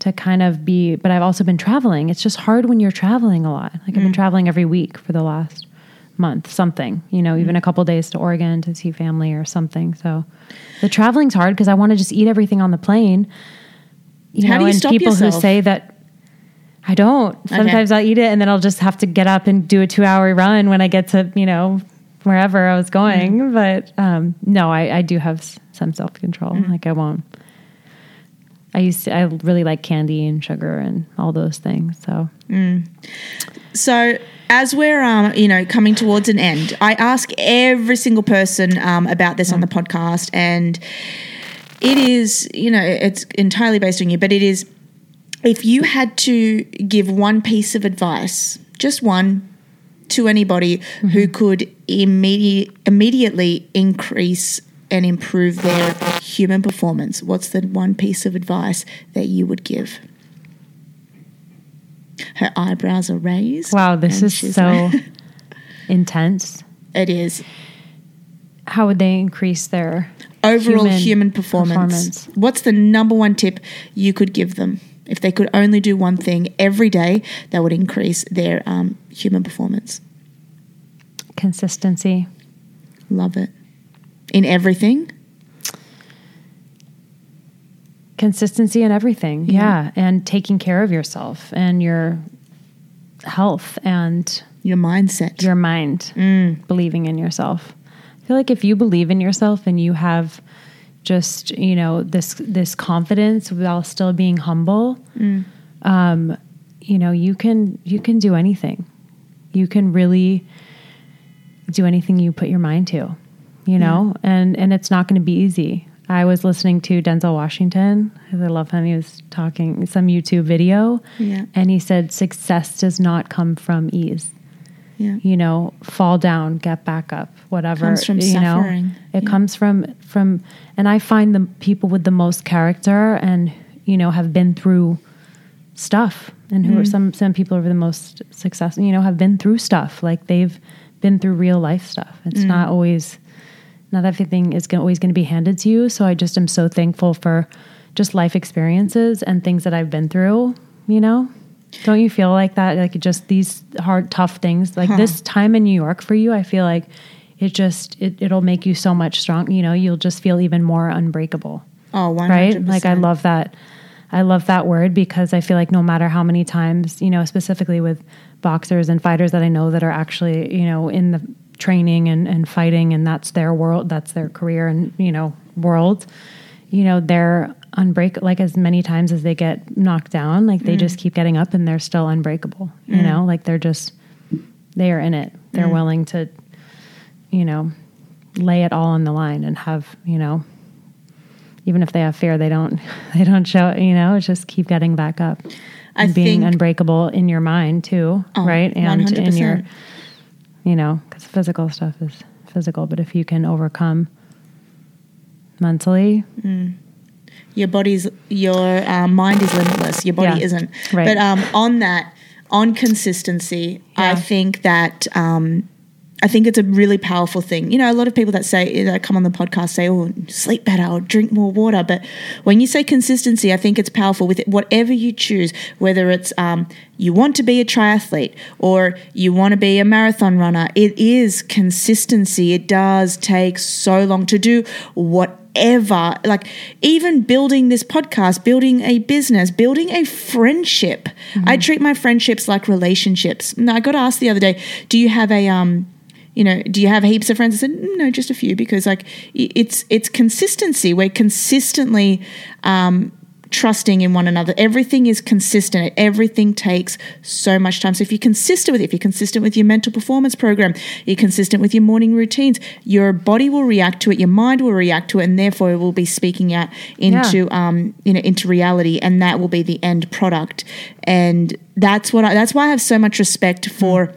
to kind of be but i've also been traveling it's just hard when you're traveling a lot like Mm. i've been traveling every week for the last month something you know Mm. even a couple days to oregon to see family or something so the traveling's hard because i want to just eat everything on the plane you How know do you and stop people yourself? who say that i don't sometimes i'll eat it and then i'll just have to get up and do a two hour run when i get to you know wherever i was going Mm. but um, no I, I do have s- some self-control Mm. like i won't i used to i really like candy and sugar and all those things so. So as we're um, you know coming towards an end, I ask every single person um, about this on the podcast, and it is you know it's entirely based on you, but it is if you had to give one piece of advice, just one, to anybody who could immediate, immediately increase and improve their human performance, what's the one piece of advice that you would give? Her eyebrows are raised. wow this is so intense it is how would they increase their overall human, Human performance. performance. What's the number one tip you could give them if they could only do one thing every day that would increase their um, human performance? consistency Love it. In everything. consistency in everything yeah. and taking care of yourself and your health and Your mindset. your mind Mm. believing in yourself i feel like if you believe in yourself and you have just you know this this confidence while still being humble Mm. um, you know you can you can do anything you can really do anything you put your mind to you know and and it's not going to be easy i was listening to denzel washington i love him he was talking some youtube video Yeah. and he said success does not come from ease Yeah. you know fall down get back up whatever Comes from you know it Yeah. comes from from and i find the people with the most character and you know have been through stuff and who are Mm. some some people are the most successful you know have been through stuff like they've been through real life stuff Mm. it's not always not everything is gonna, always going to be handed to you. So i just am so thankful for just life experiences and things that i've been through you know? Don't you feel like that? Like just these hard tough things? Like Huh. this time in new york for you i feel like it just it, it'll make you so much strong you know? You'll just feel even more unbreakable. Oh, 100%. right? Like i love that I love that word because I feel like no matter how many times, you know, specifically with boxers and fighters that I know that are actually, you know, in the training and, and fighting and that's their world, that's their career and, you know, world, you know, they're unbreak like as many times as they get knocked down, like they mm. just keep getting up and they're still unbreakable. You mm. know, like they're just they are in it. They're mm. willing to, you know, lay it all on the line and have, you know, even if they have fear, they don't they don't show it, you know, just keep getting back up. I And being think- unbreakable in your mind too, Oh, right? And in your 100%. You know, because physical stuff is physical, but if you can overcome mentally, your body's your uh, mind is limitless your body Yeah. isn't Right. but um, on that on consistency i think that um, i think it's a really powerful thing. You know a lot of people that say that come on the podcast say oh sleep better or drink more water. But when you say consistency i think it's powerful with it, whatever you choose whether it's um, you want to be a triathlete or you want to be a marathon runner it is consistency. It does take so long to do what ever like even building this podcast building a business building a friendship. I treat my friendships like relationships. Now i got asked the other day do you have a um you know do you have heaps of friends? I said "Mm, no just a few because like it's it's consistency. We're consistently um trusting in one another. Everything is consistent. Everything takes so much time. So if you're consistent with it if you're consistent with your mental performance program you're consistent with your morning routines your body will react to it your mind will react to it and therefore it will be speaking out into um you know into reality and that will be the end product. And that's what I, that's why I have so much respect for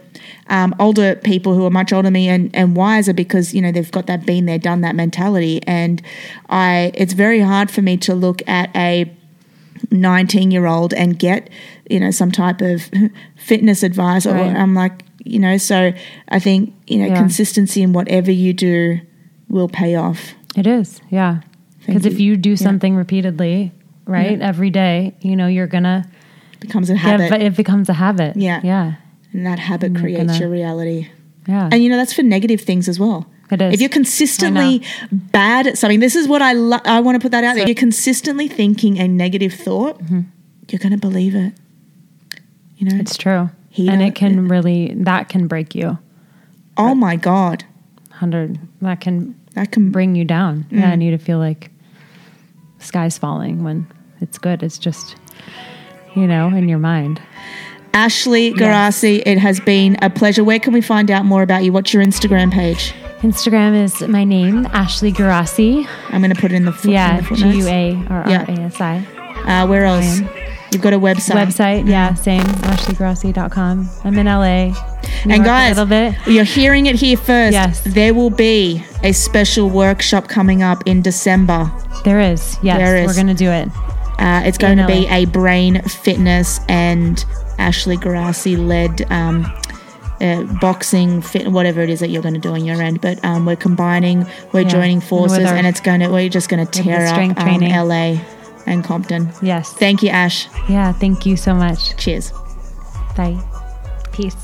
um, older people who are much older than me and, and wiser because you know they've got that been there done that mentality and I it's very hard for me to look at a 19 year old and get you know some type of fitness advice or I'm like you know so I think you know Yeah. consistency in whatever you do will pay off it is, yeah. Because if you. do something repeatedly, right, every day, you know, you're gonna becomes a habit it becomes a habit. Yeah. yeah, and that habit you're creates gonna- your reality yeah. And you know that's for negative things as well. It is. If you're consistently bad at something, this is what I lo- I want to put that out there. If you're consistently thinking a negative thought, you're going to believe it. You know. Mm-hmm. it's true, He and it can really that can break you. oh my god, Hundred that can that can bring. you down. Yeah, and you to feel like sky's falling when it's good. It's just you know in your mind. Ashley Guarrasi, it has been a pleasure. Where can we find out more about you? What's your Instagram page? Instagram is my name, Ashley Guarrasi. I'm going to put it in the, foot, in Yeah, the G. U A R. R A S I. Uh, where else? You've got a website. Website, yeah, same, ashleyguarrasi.com. I'm in LA. New And York guys, a little bit. you're hearing it here first. Yes. There will be a special workshop coming up in December. There is, yes, There is. we're going to do it. Uh, it's going In to be a brain fitness and Ashley Guarrasi led um, uh, boxing, fit, whatever it is that you're going to do on your end. But um, we're combining, we're Yeah, joining and forces, our- and it's going to, we're just going to tear up strength um, training. LA and Compton. Yes. Thank you, Ash. Yeah, thank you so much. Cheers. Bye. Peace.